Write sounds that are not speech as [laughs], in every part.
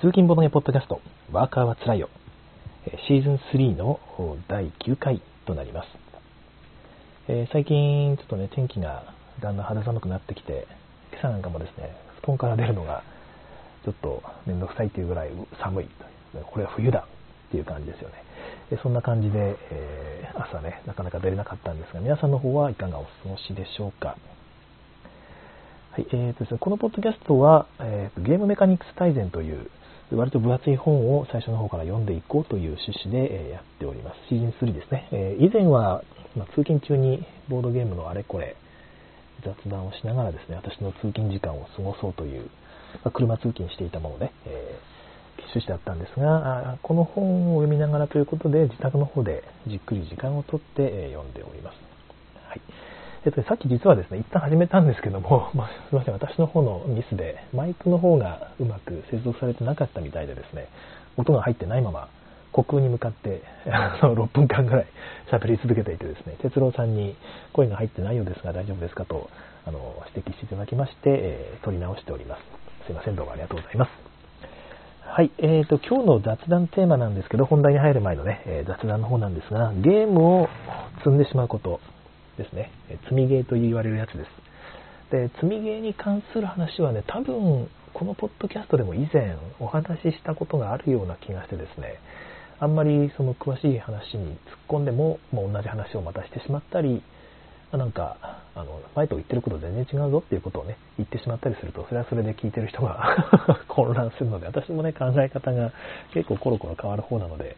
通勤ボドゲポッドキャスト、ワーカーはつらいよ。シーズン3の第9回となります。えー、最近、ちょっとね、天気がだんだん肌寒くなってきて、今朝なんかもですね、布団から出るのがちょっとめんどくさいっていうぐらい寒い。これは冬だっていう感じですよね。そんな感じで、えー、朝ね、なかなか出れなかったんですが、皆さんの方はいかがお過ごしでしょうか。はい、えーとですね、このポッドキャストは、えー、ゲームメカニクス大全という割と分厚い本を最初の方から読んでいこうという趣旨で、やっております。シーズン3ですね。え以前は、ま通勤中にボードゲームのあれこれ雑談をしながらですね、私の通勤時間を過ごそうという、ま車通勤していたもので、えー、趣旨だったんですが、この本を読みながらということで、自宅の方でじっくり時間をとって、え読んでおります。はい。えっと、さっき実はですね、一旦始めたんですけども、[laughs] まあ、すいません、私の方のミスで、マイクの方がうまく接続されてなかったみたいでですね、音が入ってないまま、虚空に向かって、[laughs] あの、6分間ぐらい喋り続けていてですね、哲郎さんに声が入ってないようですが大丈夫ですかと、あの、指摘していただきまして、えー、撮り直しております。すいません、どうもありがとうございます。はい、えーと、今日の雑談テーマなんですけど、本題に入る前のね、えー、雑談の方なんですが、ゲームを積んでしまうこと、ですね。積みゲーと言われるやつです。で、積みゲーに関する話はね、多分、このポッドキャストでも以前お話ししたことがあるような気がしてですね、あんまりその詳しい話に突っ込んでも、もう同じ話をまたしてしまったり、なんか、あの、前と言ってること全然違うぞっていうことをね、言ってしまったりすると、それはそれで聞いてる人が [laughs] 混乱するので、私もね、考え方が結構コロコロ変わる方なので、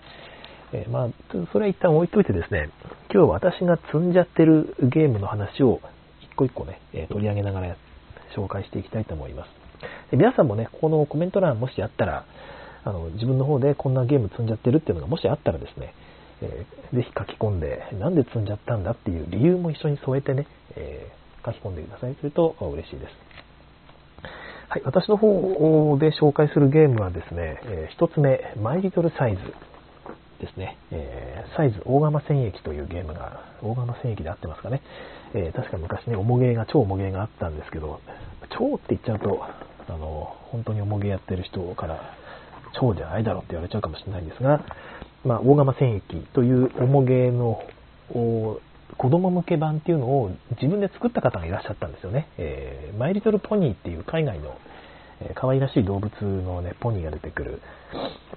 えー、まあ、それは一旦置いといてですね、今日私が積んじゃってるゲームの話を一個一個ね、え取り上げながら紹介していきたいと思います。で皆さんもね、ここのコメント欄もしあったら、あの自分の方でこんなゲーム積んじゃってるっていうのがもしあったらですね、えー、ぜひ書き込んで、なんで積んじゃったんだっていう理由も一緒に添えてね、えー、書き込んでください。すると嬉しいです。はい、私の方で紹介するゲームはですね、えー、一つ目、マイリトルサイズですね、えー、サイズ大釜戦役というゲームが、大釜戦役であってますかね、えー、確か昔ね、重ゲーが、超重ゲーがあったんですけど、超って言っちゃうと、あの、本当に重ゲーやってる人から、超じゃないだろって言われちゃうかもしれないんですが、まあ、大釜戦役という重ゲーの子供向け版っていうのを自分で作った方がいらっしゃったんですよね。えー、マイリトルポニーっていう海外のえ可愛らしい動物のね、ポニーが出てくる、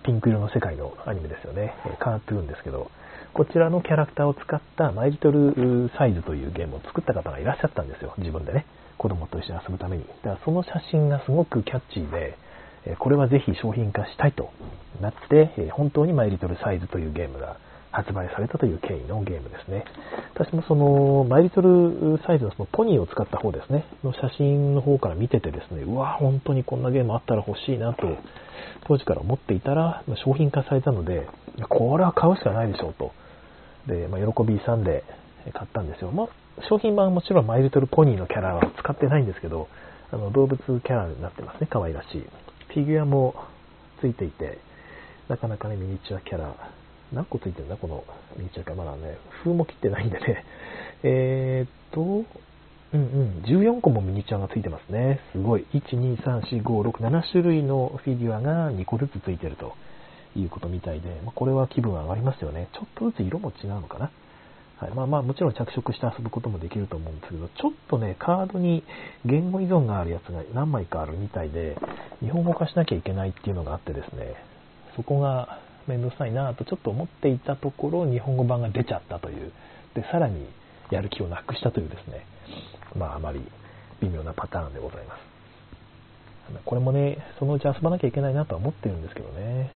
ピンク色の世界のアニメですよね。えカートゥーンですけど、こちらのキャラクターを使ったマイリトルサイズというゲームを作った方がいらっしゃったんですよ。自分でね。子供と一緒に遊ぶために。だからその写真がすごくキャッチーで、これはぜひ商品化したいとなって、本当にマイリトルサイズというゲームが発売されたという経緯のゲームですね。私もその、マイリトルサイズのそのポニーを使った方ですね、の写真の方から見ててですね、うわ、本当にこんなゲームあったら欲しいなと、当時から思っていたら、商品化されたので、これは買うしかないでしょうと。で、まあ、喜びさんで買ったんですよ。まあ、商品版はもちろんマイリトルポニーのキャラは使ってないんですけど、あの動物キャラになってますね、可愛らしい。フィギュアもついていて、なかなかね、ミニチュアキャラ何個ついてるんだこのミニチュアか。まだね、封も切ってないんでね。[laughs] えー、っと、うんうん、14個もミニチュアがついてますね。すごい。1、2、3、4、5、6、7種類のフィギュアが2個ずつついてるということみたいで、まあ、これは気分上がりますよね。ちょっとずつ色も違うのかな。はい、まあまあもちろん着色して遊ぶこともできると思うんですけど、ちょっとね、カードに言語依存があるやつが何枚かあるみたいで、日本語化しなきゃいけないっていうのがあってですね、そこがめんどくさいなとちょっと思っていたところ、日本語版が出ちゃったという、で、さらにやる気をなくしたというですね、まああまり微妙なパターンでございます。これもね、そのうち遊ばなきゃいけないなとは思ってるんですけどね。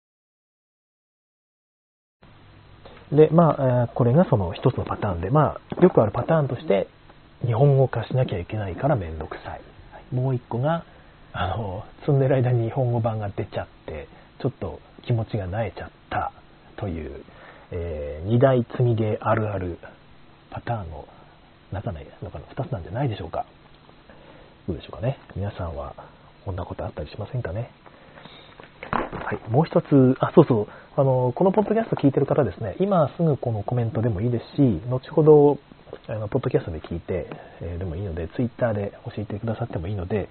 で、まあ、これがその一つのパターンで、まあ、よくあるパターンとして、日本語化しなきゃいけないからめんどくさい。もう一個が、あの、積んでる間に日本語版が出ちゃって、ちょっと気持ちが萎えちゃったという、えー、二大積みゲーあるあるパターンの中の中の2つなんじゃないでしょうか。どうでしょうかね。皆さんはこんなことあったりしませんかね。はい、もう一つ、あ、そうそう、あの、このポッドキャスト聞いてる方ですね、今すぐこのコメントでもいいですし、後ほど、あの、ポッドキャストで聞いて、えー、でもいいので、ツイッターで教えてくださってもいいので、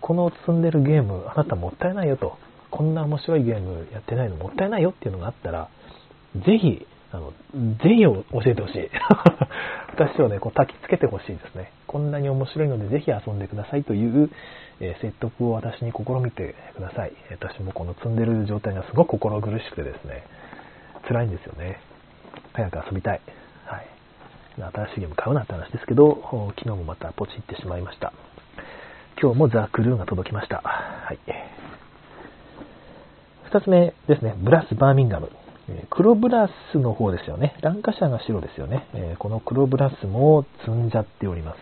この積んでるゲーム、あなたもったいないよと、こんな面白いゲームやってないのもったいないよっていうのがあったら、ぜひ、あの、ぜひ教えてほしい。[laughs] 私をね、こう焚きつけてほしいですね。こんなに面白いのでぜひ遊んでくださいという、えー、説得を私に試みてください。私もこの積んでる状態がすごく心苦しくてですね、辛いんですよね。早く遊びたい。はい。新しいゲーム買うなって話ですけど、昨日もまたポチってしまいました。今日もザ・クルーが届きました。はい。二つ目ですね、ブラス・バーミンガム。黒ブラスの方ですよね。ランカシャーが白ですよね。この黒ブラスも積んじゃっております。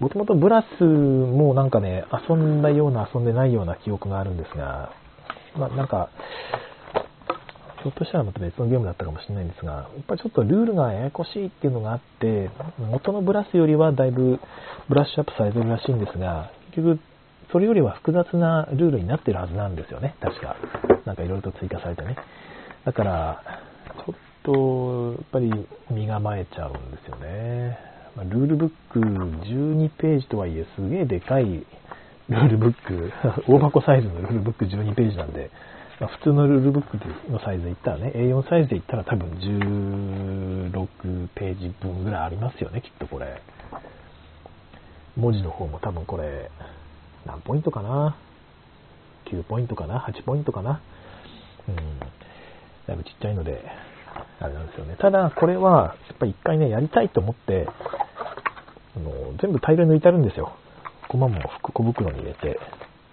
もともとブラスもなんかね、遊んだような遊んでないような記憶があるんですが、まあ、なんか、ひょっとしたらまた別のゲームだったかもしれないんですが、やっぱりちょっとルールがややこしいっていうのがあって、元のブラスよりはだいぶブラッシュアップされてるらしいんですが、結局それよりは複雑なルールになってるはずなんですよね、確か。なんかいろいろと追加されてね。だから、ちょっと、やっぱり身構えちゃうんですよね。ま、ルールブック12ページとはいえ、すげえでかいルールブック、[laughs] 大箱サイズのルールブック12ページなんで、ま、普通のルールブックのサイズで言ったらね、A4 サイズで言ったら多分16ページ分ぐらいありますよね、きっとこれ。文字の方も多分これ、何ポイントかな ?9 ポイントかな ?8 ポイントかな？うん。だいぶちっちゃいので、あれなんですよね。ただ、これは、やっぱり一回ね、やりたいと思って、あの全部大量に抜いてあるんですよ。コマも小袋に入れて。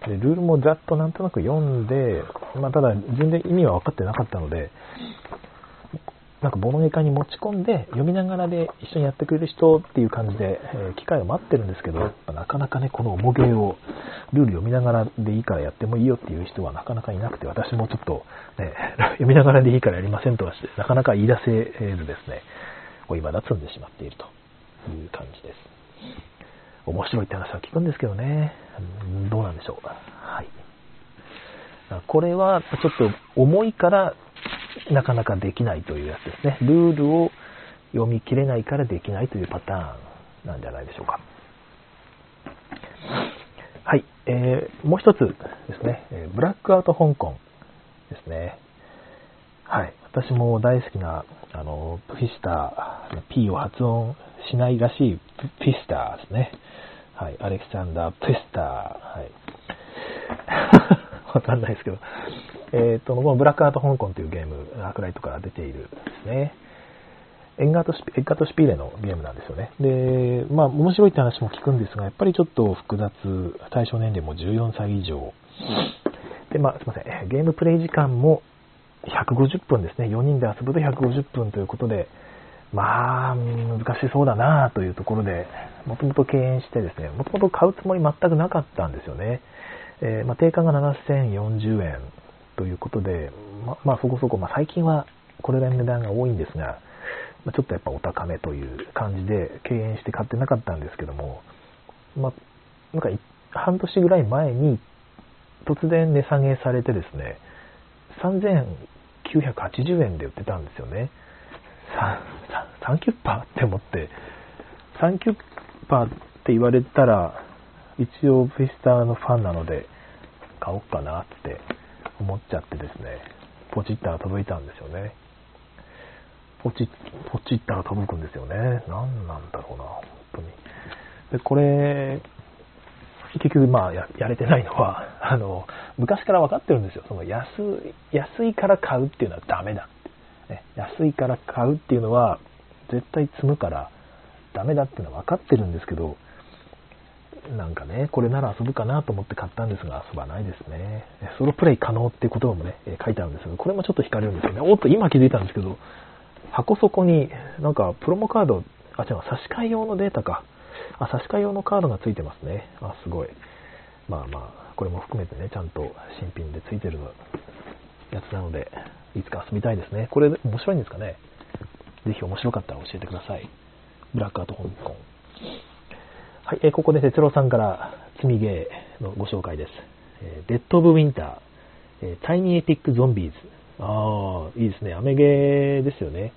で、ルールもざっとなんとなく読んで、まあ、ただ、全然意味は分かってなかったので、なんかボノゲ会に持ち込んで読みながらで一緒にやってくれる人っていう感じで、えー、機会を待ってるんですけど、なかなかね、この重げをルール読みながらでいいからやってもいいよっていう人はなかなかいなくて、私もちょっと、ね、[laughs] 読みながらでいいからやりませんとはして、なかなか言い出せずですね、こう今だ積んでしまっているという感じです。面白いって話は聞くんですけどね、どうなんでしょう。はい。これはちょっと重いからなかなかできないというやつですね。ルールを読み切れないからできないというパターンなんじゃないでしょうか。はい、えー、もう一つですね、えブラックアウト香港ですね。はい、私も大好きな、あの、フィスター、P を発音しないらしいフィスターですね。はい、アレキサンダー・プィスター。はい。わかんないですけど、えっ、ー、と、このブラックアート香港というゲーム、アークライトから出ているですね。エンガートエッガートシピーレのゲームなんですよね。で、まあ、面白いって話も聞くんですが、やっぱりちょっと複雑、対象年齢も14歳以上。で、まあ、すいません。ゲームプレイ時間も150分ですね。4人で遊ぶと150分ということで、まあ、難しそうだなというところで、もともと敬遠してですね、もともと買うつもり全くなかったんですよね。えー、まあ、定価が7040円ということで、ままあそこそこ、まあ、最近はこれらの値段が多いんですが、まあ、ちょっとやっぱお高めという感じで敬遠して買ってなかったんですけども、まあ、なんか半年ぐらい前に突然値下げされてですね、3980円で売ってたんですよね。サンキュッパーって思って、サンキュッパーって言われたら、一応フィスターのファンなので買おうかなって思っちゃってですね、ポチったら届いたんですよね。ポチ、ポチったら届くんですよね。何なんだろうな、本当に。で、これ、結局まあややれてないのは、[laughs] あの、昔から分かってるんですよ。その安い、安いから買うっていうのはダメだって。ね、安いから買うっていうのは絶対積むからダメだっていうのは分かってるんですけど、なんかね、これなら遊ぶかなと思って買ったんですが、遊ばないですね。ソロプレイ可能っていう言葉もね、書いてあるんですけど、これもちょっと惹かれるんですよね。おっと、今気づいたんですけど、箱底になんかプロモカード、あ、違う、差し替え用のデータか。あ、差し替え用のカードがついてますね。あ、すごい。まあまあ、これも含めてね、ちゃんと新品でついてるやつなので、いつか遊びたいですね。これ面白いんですかね？ぜひ面白かったら教えてください。ブラックアート香港。はい、えー、ここで哲郎さんから積みゲーのご紹介です。えー、デッド・オブ・ウィンター、えー、タイニー・エピック・ゾンビーズ。ああ、いいですね。アメゲーですよね。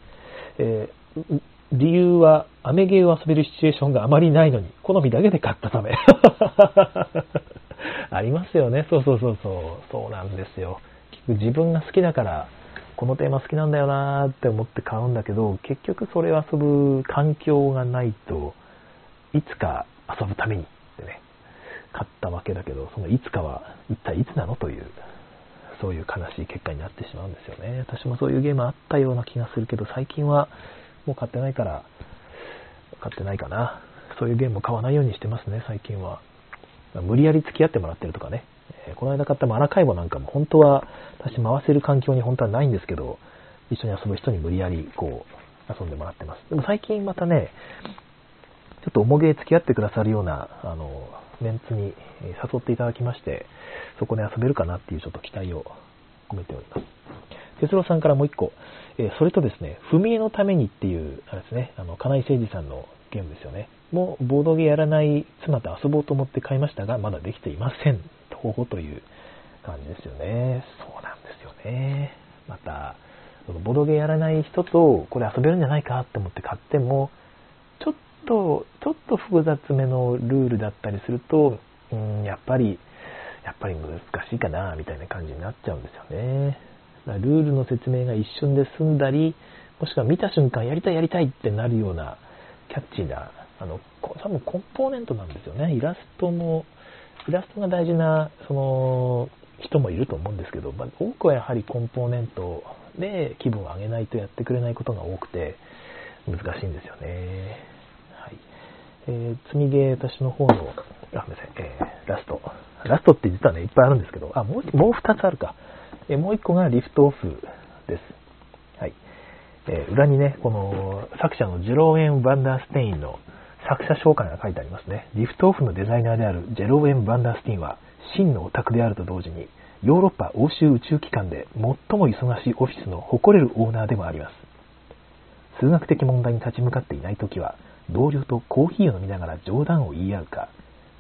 えー、理由は、アメゲーを遊べるシチュエーションがあまりないのに、好みだけで買ったため。[laughs] ありますよね。そうそうそうそう。そうなんですよ。自分が好きだから、このテーマ好きなんだよなーって思って買うんだけど、結局それを遊ぶ環境がないと、いつか遊ぶためにってね、買ったわけだけど、そのいつかは一体いつなのという、そういう悲しい結果になってしまうんですよね。私もそういうゲームあったような気がするけど、最近はもう買ってないから、買ってないかな。そういうゲームを買わないようにしてますね、最近は。無理やり付き合ってもらってるとかね。えこの間買ったマラカイボなんかも本当は私回せる環境に本当はないんですけど、一緒に遊ぶ人に無理やりこう遊んでもらってます。でも最近またね、ちょっと重げ付き合ってくださるような、あの、メンツに誘っていただきまして、そこで遊べるかなっていうちょっと期待を込めております。哲郎さんからもう一個、えそれとですね、踏み絵のためにっていう、あれですね、あの、金井誠二さんのゲームですよね。もう、ボードゲーやらない妻と遊ぼうと思って買いましたが、まだできていません。方法という感じですよね。そうなんですよね。また、ボードゲーやらない人とこれ遊べるんじゃないかって思って買っても、ちょっと、ちょっと複雑めのルールだったりすると、うん、やっぱり、やっぱり難しいかな、みたいな感じになっちゃうんですよね。だからルールの説明が一瞬で済んだり、もしくは見た瞬間やりたいやりたいってなるようなキャッチーな、あの、多分コンポーネントなんですよね。イラストも、イラストが大事な、その、人もいると思うんですけど、まあ、多くはやはりコンポーネントで気分を上げないとやってくれないことが多くて、難しいんですよね。えー、積みゲー、私の方の、あ、ごめんなさい、えー、ラスト。ラストって実はね、いっぱいあるんですけど、あ、もう、もう2つあるか。えー、もう1個がリフトオフです。はい。えー、裏にね、この作者のジェローエン・バンダーステインの作者紹介が書いてありますね。リフトオフのデザイナーであるジェローエン・バンダースティンは、真のオタクであると同時に、ヨーロッパ欧州宇宙機関で最も忙しいオフィスの誇れるオーナーでもあります。数学的問題に立ち向かっていないときは、同僚とコーヒーを飲みながら冗談を言い合うか、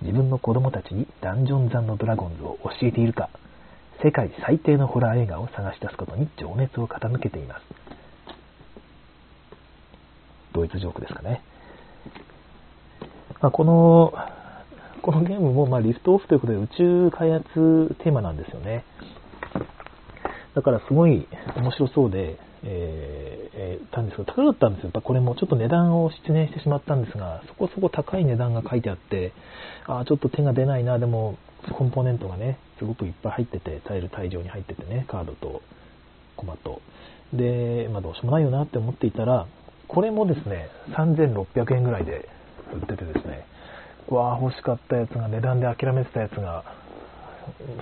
自分の子供たちにダンジョン・ザンのドラゴンズを教えているか、世界最低のホラー映画を探し出すことに情熱を傾けています。ドイツジョークですかね。まあ、この、このゲームもまリフトオフということで宇宙開発テーマなんですよね。だからすごい面白そうで、えー、たんですけど、高かったんですよ。やっぱこれもちょっと値段を失念してしまったんですが、そこそこ高い値段が書いてあって、あ、ちょっと手が出ないな、でもコンポーネントがね、すごくいっぱい入ってて、タイル退場に入っててね、カードとコマと。で、まあどうしようもないよなって思っていたら、これもですね、3600円ぐらいで売っててですね、わあ、欲しかったやつが値段で諦めてたやつが、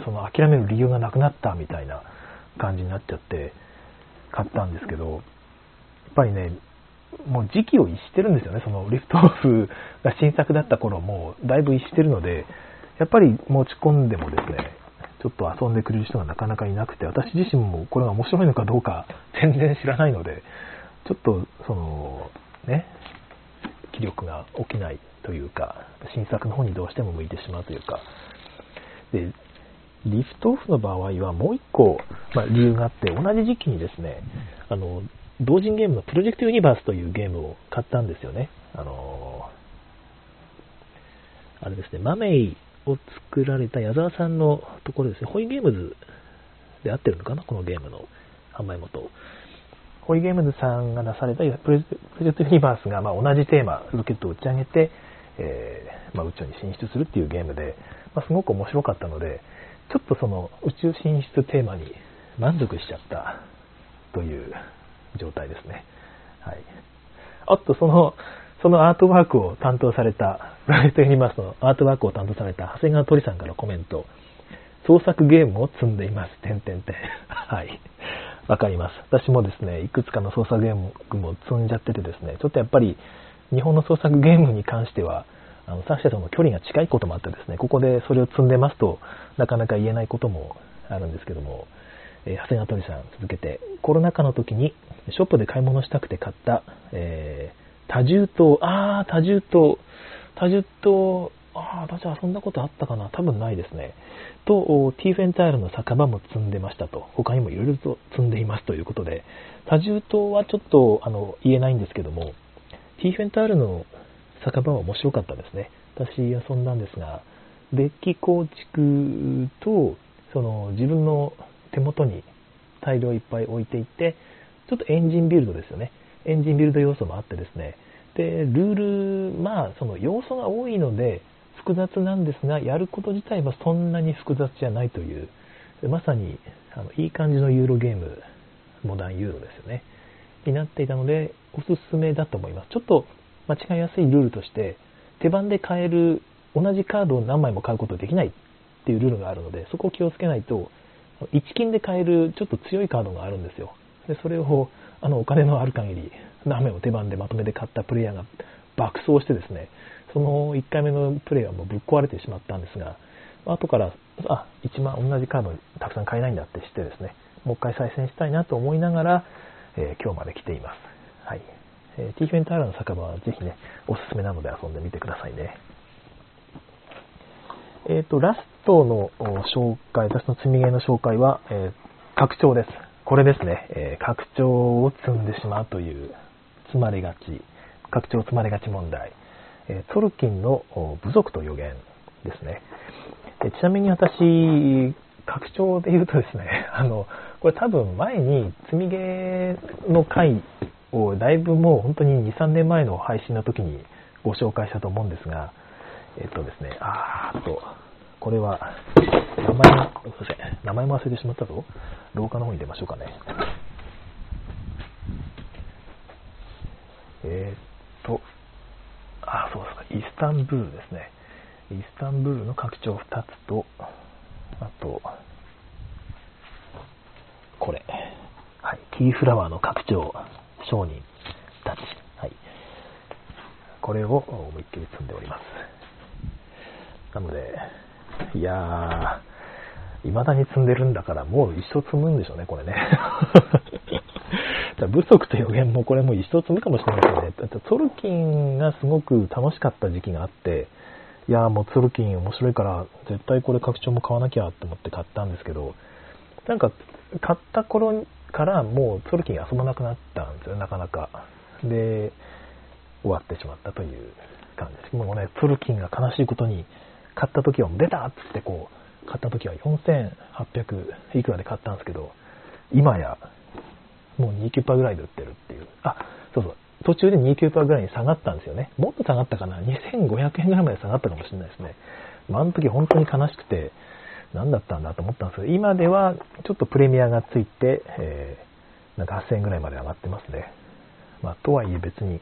その諦める理由がなくなったみたいな感じになっちゃって買ったんですけど、やっぱりね、もう時期を逸してるんですよね。そのリフトオフが新作だった頃もだいぶ逸してるので、やっぱり持ち込んでもですね、ちょっと遊んでくれる人がなかなかいなくて、私自身もこれが面白いのかどうか全然知らないので、ちょっとその、ね、気力が起きないというか、新作の方にどうしても向いてしまうというか、で、リフトオフの場合はもう一個、まあ、理由があって、同じ時期にですね、あの、同人ゲームのプロジェクトユニバースというゲームを買ったんですよね。あの、あれですね、マメイを作られた矢沢さんのところですね、ホイゲームズで合ってるのかな、このゲームの販売元。ホイゲームズさんが出されたプロジェクトユニバースがま同じテーマ、ロケットを打ち上げて、えー、まあ、宇宙に進出するっていうゲームで、まあ、すごく面白かったので、ちょっとその宇宙進出テーマに満足しちゃったという状態ですね。はい。あと、その、そのアートワークを担当された、ライトユニバースのアートワークを担当された長谷川鳥さんからコメント、創作ゲームを積んでいます。点々点。[laughs] はい。わかります。私もですね、いくつかの創作ゲームも積んじゃっててですね、ちょっとやっぱり日本の創作ゲームに関しては、あの作者との距離が近いこともあってですね、ここでそれを積んでますとなかなか言えないこともあるんですけども、えー、長谷川鳥さん続けて、コロナ禍の時にショップで買い物したくて買った、えー、多重塔、あー、多重塔、多重塔、ああ、私遊んだことあったかな多分ないですね。と、ティーフェンタイルの酒場も積んでましたと。他にもいろいろと積んでいますということで、多重塔はちょっとあの言えないんですけども、ティーフェンタイルの酒場は面白かったですね。私遊んだんですが、デッキ構築と、その自分の手元にタイルをいっぱい置いていって、ちょっとエンジンビルドですよね。エンジンビルド要素もあってですね、で、ルール、まあ、その要素が多いので、複雑なんですが、やること自体はそんなに複雑じゃないという、まさにあのいい感じのユーロゲーム、モダンユーロですよね、になっていたので、おすすめだと思います。ちょっと間違いやすいルールとして、手番で買える同じカードを何枚も買うことできないっていうルールがあるので、そこを気をつけないと、1金で買えるちょっと強いカードがあるんですよ。でそれをあのお金のある限り何枚も手番でまとめて買ったプレイヤーが爆走してですね、その1回目のプレイはもうぶっ壊れてしまったんですが、後から、あ、1万同じカードたくさん買えないんだって知ってですね、もう一回再戦したいなと思いながら、えー、今日まで来ています。はい。えー、ティーフェンターラの酒場はぜひね、おすすめなので遊んでみてくださいね。えっ、ー、と、ラストの紹介、私の積みゲの紹介は、えー、拡張です。これですね、えー、拡張を積んでしまうという、積まれがち、拡張積まれがち問題。えトルキンの部族と予言ですね。ちなみに私、拡張で言うとですね、[laughs] あの、これ多分前に積みゲの回をだいぶもう本当に2、3年前の配信の時にご紹介したと思うんですが、えっとですね、あーっと、これは、名前も、すいません、名前も忘れてしまったぞ。廊下の方に出ましょうかね。えー、っと、あ、そうですか、イスタンブールですね。イスタンブールの拡張2つと、あと、これ。はい。キーフラワーの拡張、商人たち。はい。これを思いっきり積んでおります。なので、いやー、未だに積んでるんだから、もう一生積むんでしょうね、これね。部族と予言もこれも一生積むかもしれませんね。だってトルキンがすごく楽しかった時期があって、いやーもうツルキン面白いから絶対これ拡張も買わなきゃって思って買ったんですけどなんか買った頃からもうツルキン遊ばなくなったんですよなかなかで終わってしまったという感じですもうねツルキンが悲しいことに買った時は出たっつってこう買った時は4800いくらで買ったんですけど今やもう2キュパぐらいで売ってるっていうあそうそう途中で2キューパーぐらいに下がったんですよね。もっと下がったかな ?2500 円ぐらいまで下がったかもしれないですね。まあ、あの時本当に悲しくて、何だったんだと思ったんですけど、今ではちょっとプレミアがついて、えー、なんか8000円ぐらいまで上がってますね。まあ、とはいえ別に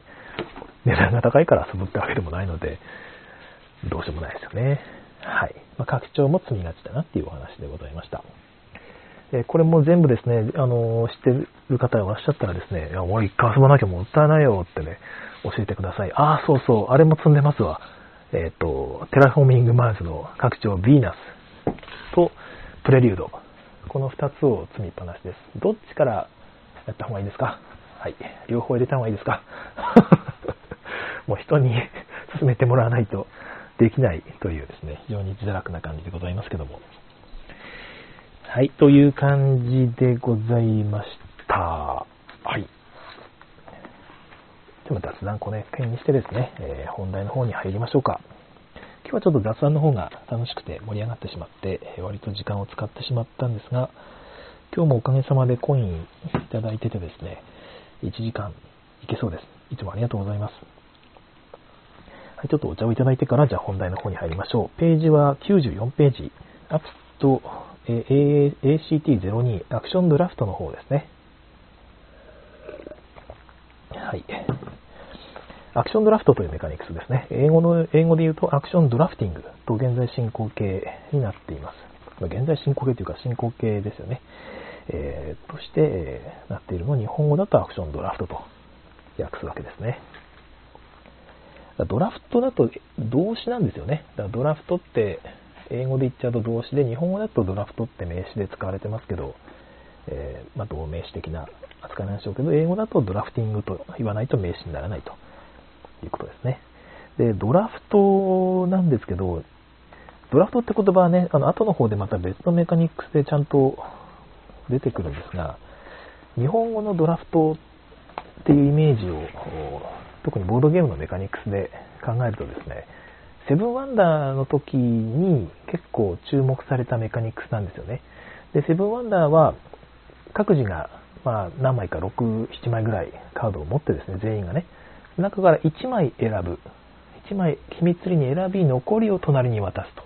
値段が高いから遊ぶってわけでもないので、どうしようもないですよね。はい。まあ、拡張も積みがちだなっていうお話でございました。えこれも全部ですね、あの知ってる方がいらっしゃったらですね、いや、俺一回遊ばなきゃもったいないよってね、教えてください。ああ、そうそう、あれも積んでますわ。えっ、ー、と、テラフォーミングマーズの拡張ヴィーナスとプレリュード。この2つを積みっぱなしです。どっちからやった方がいいですか？はい。両方入れた方がいいですか？[laughs] もう人に勧めてもらわないとできないというですね、非常に自堕落な感じでございますけども。はい、という感じでございました。はい。では雑談この辺にしてですね、えー、本題の方に入りましょうか。今日はちょっと雑談の方が楽しくて盛り上がってしまって、割と時間を使ってしまったんですが、今日もおかげさまでコインいただいててですね、1時間いけそうです。いつもありがとうございます。はい、ちょっとお茶をいただいてから、じゃあ本題の方に入りましょう。ページは94ページ。アプとえ ACT02 アクションドラフトの方ですね。はい。アクションドラフトというメカニクスですね。英語の、英語で言うとアクションドラフティングと現在進行形になっています。現在進行形というか進行形ですよね。えー、として、えー、なっているのを日本語だとアクションドラフトと訳すわけですね。ドラフトだと動詞なんですよね。だからドラフトって英語で言っちゃうと動詞で、日本語だとドラフトって名詞で使われてますけど、えー、まあ、同名詞的な扱いなんでしょうけど、英語だとドラフティングと言わないと名詞にならないとということですね。で、ドラフトなんですけど、ドラフトって言葉はね、あの後の方でまた別のメカニックスでちゃんと出てくるんですが、日本語のドラフトっていうイメージを、特にボードゲームのメカニックスで考えるとですね、セブンワンダーの時に結構注目されたメカニックスなんですよね。で、セブンワンダーは各自が、まあ、何枚か6、7枚ぐらいカードを持ってですね、全員がね、中から1枚選ぶ。1枚秘密裏に選び、残りを隣に渡すと。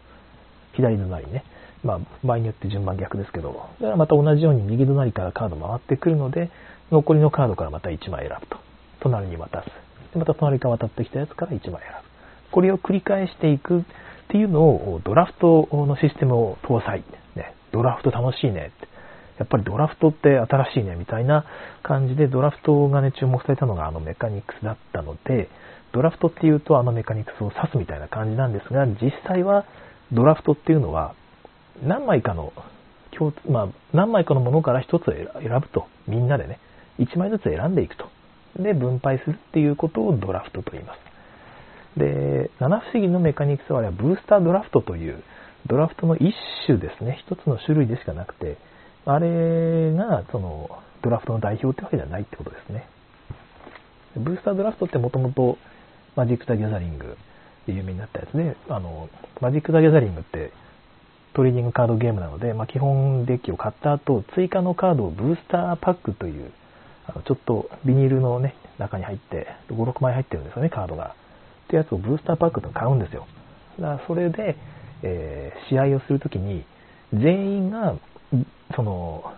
左隣にね。まあ、場合によって順番逆ですけど、だからまた同じように右隣からカード回ってくるので、残りのカードからまた1枚選ぶと。隣に渡す。でまた隣から渡ってきたやつから1枚選ぶ。これを繰り返していくっていうのをドラフトのシステムを搭載。ね、ドラフト楽しいねって。やっぱりドラフトって新しいねみたいな感じでドラフトがね注目されたのがあのメカニクスだったので、ドラフトっていうとあのメカニクスを指すみたいな感じなんですが、実際はドラフトっていうのは何枚かの共通、まあ、何枚かのものから1つ選ぶと、みんなでね、1枚ずつ選んでいくと。で、分配するっていうことをドラフトと言います。で、七不思議のメカニクスはあれはブースタードラフトというドラフトの一種ですね。一つの種類でしかなくて、あれがそのドラフトの代表ってわけではないってことですね。ブースタードラフトってもともとマジック・ザ・ギャザリングで有名になったやつで、あの、マジック・ザ・ギャザリングってトレーディングカードゲームなので、まあ、基本デッキを買った後、追加のカードをブースターパックという、あのちょっとビニールのね、中に入って、5、6枚入ってるんですよね、カードが。ってやつをブースターパックと買うんですよ。だからそれで、えー、試合をするときに、全員が、その、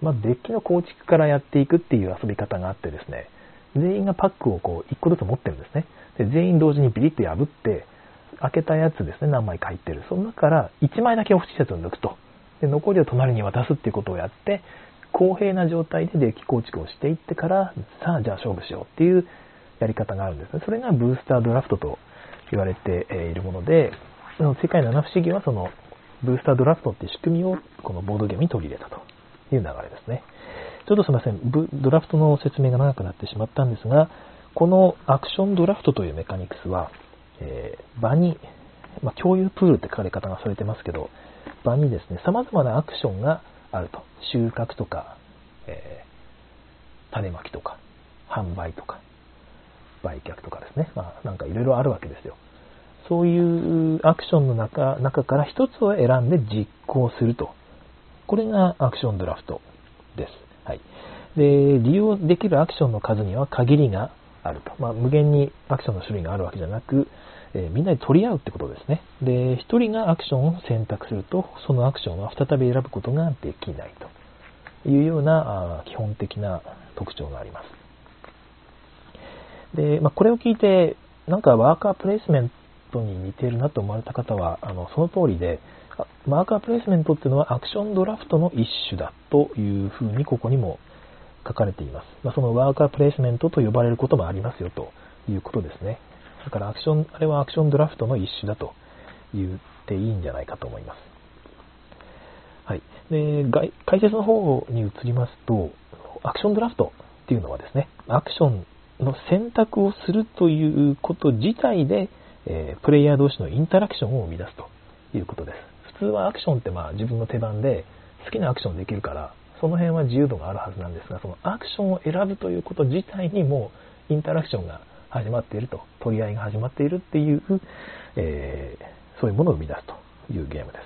まあ、デッキの構築からやっていくっていう遊び方があってですね、全員がパックをこう1個ずつ持ってるんですね。で全員同時にビリッと破って、開けたやつですね、何枚か入ってる。その中から1枚だけオフ施設を抜くと。で残りを隣に渡すっていうことをやって、公平な状態でデッキ構築をしていってから、さあじゃあ勝負しようっていうやり方があるんですね。それがブースタードラフトと言われているもので、世界七不思議はそのブースタードラフトって仕組みをこのボードゲームに取り入れたという流れですね。ちょっとすみません、ドラフトの説明が長くなってしまったんですが、このアクションドラフトというメカニクスは、えー、場に、まあ、共有プールって書かれ方がされてますけど、場にですね、様々なアクションがあると。収穫とか、えー、種まきとか、販売とか、売却とかですね。まあ、なんかいろいろあるわけですよ。そういうアクションの中中から一つを選んで実行すると。これがアクションドラフトです。はい。で、利用できるアクションの数には限りがあると。まあ、無限にアクションの種類があるわけじゃなく、えー、みんなで取り合うってことですね。で、一人がアクションを選択すると、そのアクションは再び選ぶことができないというようなあ基本的な特徴があります。で、まあ、これを聞いて、なんかワーカープレイスメントに似ているなと思われた方は、あのその通りで、ワーカープレイスメントっていうのはアクションドラフトの一種だというふうにここにも書かれています。まあ、そのワーカープレイスメントと呼ばれることもありますよということですね。だからアクション、あれはアクションドラフトの一種だと言っていいんじゃないかと思います。はい。で、解説の方に移りますと、アクションドラフトっていうのはですね、アクションの選択をするということ自体で、えー、プレイヤー同士のインタラクションを生み出すということです。普通はアクションってまあ自分の手番で好きなアクションできるから、その辺は自由度があるはずなんですが、そのアクションを選ぶということ自体にもインタラクションが始まっていると、取り合いが始まっているっていう、えー、そういうものを生み出すというゲームです。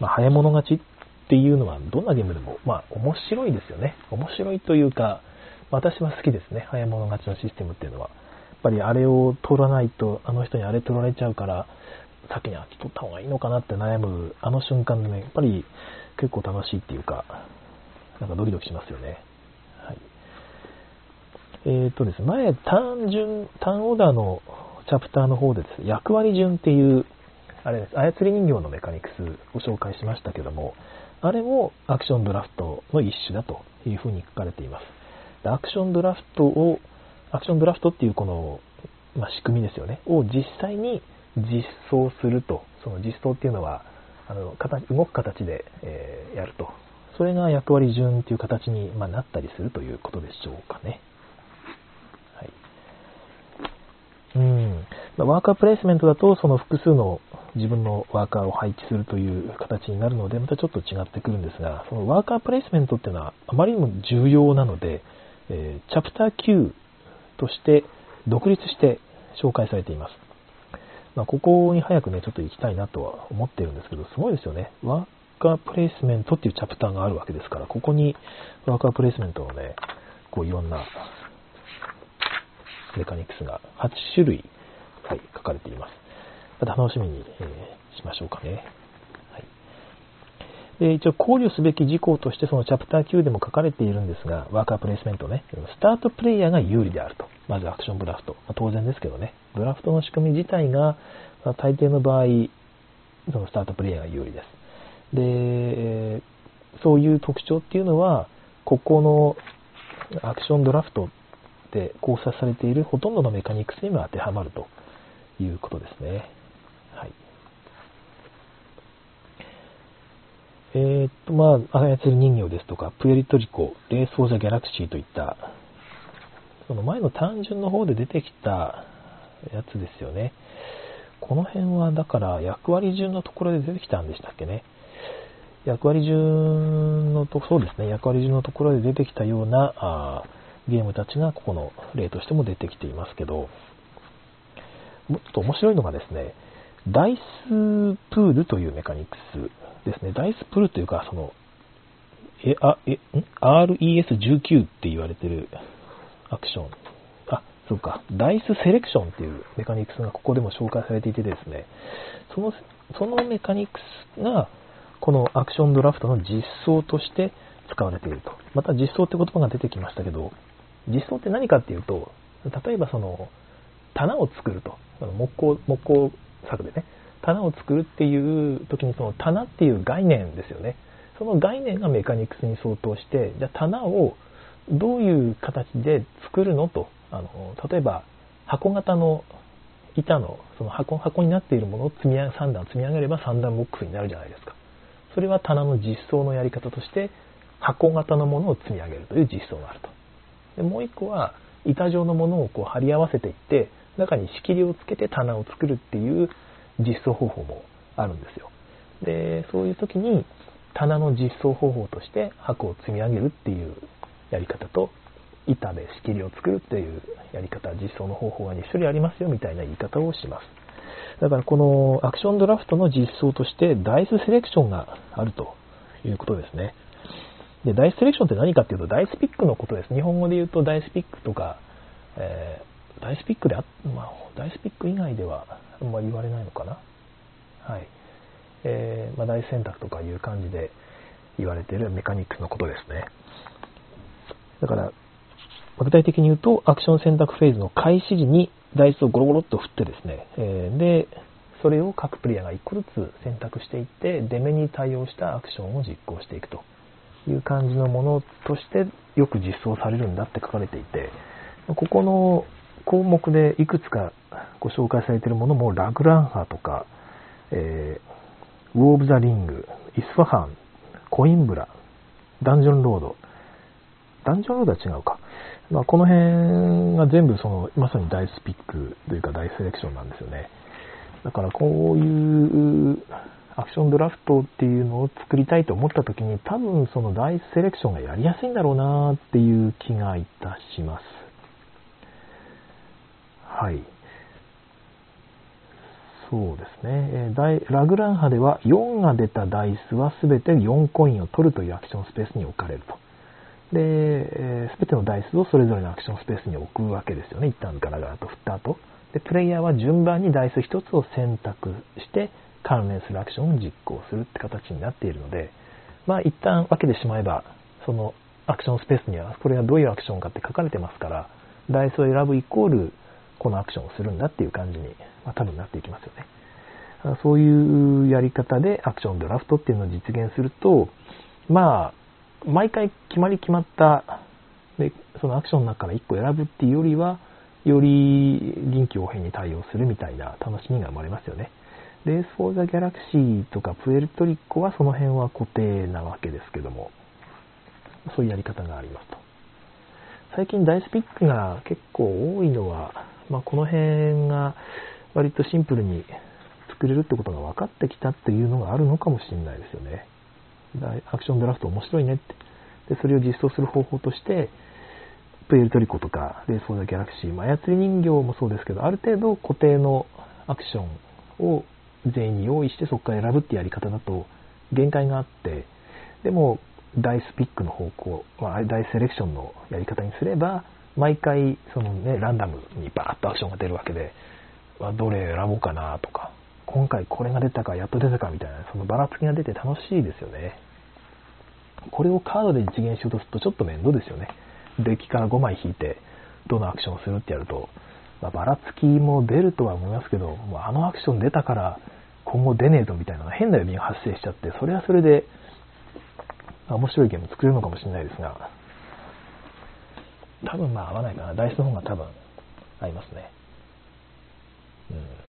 まあ、早物勝ちっていうのはどんなゲームでも、まあ、面白いですよね。面白いというか、私は好きですね。早物勝ちのシステムっていうのは。っぱりあれを取らないと、あの人にあれ取られちゃうから、先にあっち取った方がいいのかなって悩む、あの瞬間でね、やっぱり結構楽しいっていうか、なんかドキドキしますよね。はいえっ、ー、とですね、前、単純、単オーダーのチャプターの方でです、ね、役割順っていう、あれです、操り人形のメカニクスを紹介しましたけども、あれもアクションドラフトの一種だというふうに書かれています。アクションドラフトを、アクションドラフトっていうこの、まあ、仕組みですよね、を実際に実装すると、その実装っていうのは、あの形動く形で、えー、やると。それが役割順っていう形に、まあ、なったりするということでしょうかね。はいうん。ワーカープレイスメントだと、その複数の自分のワーカーを配置するという形になるので、またちょっと違ってくるんですが、そのワーカープレイスメントっていうのはあまりにも重要なので、えー、チャプター9として独立して紹介されています。まあ、ここに早くね、ちょっと行きたいなとは思ってるんですけど、すごいですよね。ワーカープレイスメントっていうチャプターがあるわけですから、ここにワーカープレイスメントのね、こういろんなメカニクスが8種類、はい、書かれています。また楽しみに、えー、しましょうかね。で一応考慮すべき事項としてそのチャプター9でも書かれているんですが、ワーカープレイスメントね、スタートプレイヤーが有利であると。まずアクションブラフト。まあ、当然ですけどね、ブラフトの仕組み自体が、まあ、大抵の場合、そのスタートプレイヤーが有利です。で、そういう特徴っていうのは、ここのアクションドラフトで考察されているほとんどのメカニクスにも当てはまるということですね。はい。えー、っと、まあ、操り人形ですとか、プエリトリコ、レース・フォー・ザ・ギャラクシーといった、その前の単純の方で出てきたやつですよね。この辺は、だから役割順のところで出てきたんでしたっけね。役割順のと、そうですね、役割順のところで出てきたようなあゲームたちがここの例としても出てきていますけど、もっと面白いのがですね、ダイスプールというメカニクスですね、ダイスプルというか、その、え、あ、え、RES19 って言われてるアクション。あ、そうか、ダイスセレクションっていうメカニクスがここでも紹介されていてですね、その、そのメカニクスが、このアクションドラフトの実装として使われていると。また実装って言葉が出てきましたけど、実装って何かっていうと、例えばその、棚を作ると。木工、木工作でね、棚を作るっていう時にその棚っていう概念ですよね。その概念がメカニクスに相当して、じゃあ棚をどういう形で作るのと。あの例えば箱型の板のその箱箱になっているものを積み上げ3段積み上げれば3段ボックスになるじゃないですか。それは棚の実装のやり方として箱型のものを積み上げるという実装があると。でもう一個は板状のものをこう貼り合わせていって中に仕切りをつけて棚を作るっていう実装方法もあるんですよ。で、そういう時に棚の実装方法として箱を積み上げるっていうやり方と板で仕切りを作るっていうやり方、実装の方法が2種類ありますよみたいな言い方をします。だからこのアクションドラフトの実装としてダイスセレクションがあるということですね。で、ダイスセレクションって何かっていうとダイスピックのことです。日本語で言うとダイスピックとか、え、ダイスピックであ、まあ、ダイスピック以外ではあんまり言われないのかな。はい。えー、まあ、大選択とかいう感じで言われているメカニックスのことですね。だから、具体的に言うと、アクション選択フェーズの開始時にダイスをゴロゴロっと振ってですね、えー、で、それを各プレイヤーが1個ずつ選択していって、出目に対応したアクションを実行していくという感じのものとしてよく実装されるんだって書かれていて、ここの項目でいくつかご紹介されているものも、ラグランハとか、えー、ウォーブ・ザ・リング、イスファハン、コインブラ、ダンジョン・ロード、ダンジョンロードは違うか。まあ、この辺が全部その、まさにダイスピックというかダイセレクションなんですよね。だからこういうアクションドラフトっていうのを作りたいと思った時に多分そのダイスセレクションがやりやすいんだろうなっていう気がいたします。はい。そうですね。えラグラン波では4が出たダイスは全て4コインを取るというアクションスペースに置かれると。でえ、全てのダイスをそれぞれのアクションスペースに置くわけですよね。一旦ガラガラと振った後。で、プレイヤーは順番にダイス1つを選択して関連するアクションを実行するって形になっているので、まあ一旦分けてしまえば、そのアクションスペースにはこれがどういうアクションかって書かれてますから、ダイスを選ぶイコールこのアクションをするんだっていう感じに、まあ、多分なっていきますよね。そういうやり方でアクションドラフトっていうのを実現すると、まあ、毎回決まり決まったでそのアクションの中から1個選ぶっていうよりは、より臨機応変に対応するみたいな楽しみが生まれますよね。レース・フォー・ザ・ギャラクシーとかプエルトリコはその辺は固定なわけですけども、そういうやり方がありますと。最近ダイスピックが結構多いのは、まあ、この辺が割とシンプルに作れるってことが分かってきたっていうのがあるのかもしれないですよね。アクションドラフト面白いねって。で、それを実装する方法として、プエルトリコとか、レース・フォー・ザ・ギャラクシー、まあ、操り人形もそうですけど、ある程度固定のアクションを全員に用意してそこから選ぶってやり方だと限界があって、でも、ダイスピックの方向、まあ、ダイスセレクションのやり方にすれば、毎回、そのね、ランダムにバーッとアクションが出るわけで、ま、どれ選ぼうかなとか、今回これが出たか、やっと出たかみたいな、そのばらつきが出て楽しいですよね。これをカードで実現しようとするとちょっと面倒ですよね。デッキから5枚引いて、どのアクションをするってやると、まあ、ばらつきも出るとは思いますけど、もうあのアクション出たから今後出ねえとみたいな変な読みが発生しちゃって、それはそれで面白いゲーム作れるのかもしれないですが、多分まあ合わないかな。ダイスの方が多分合いますね。うん。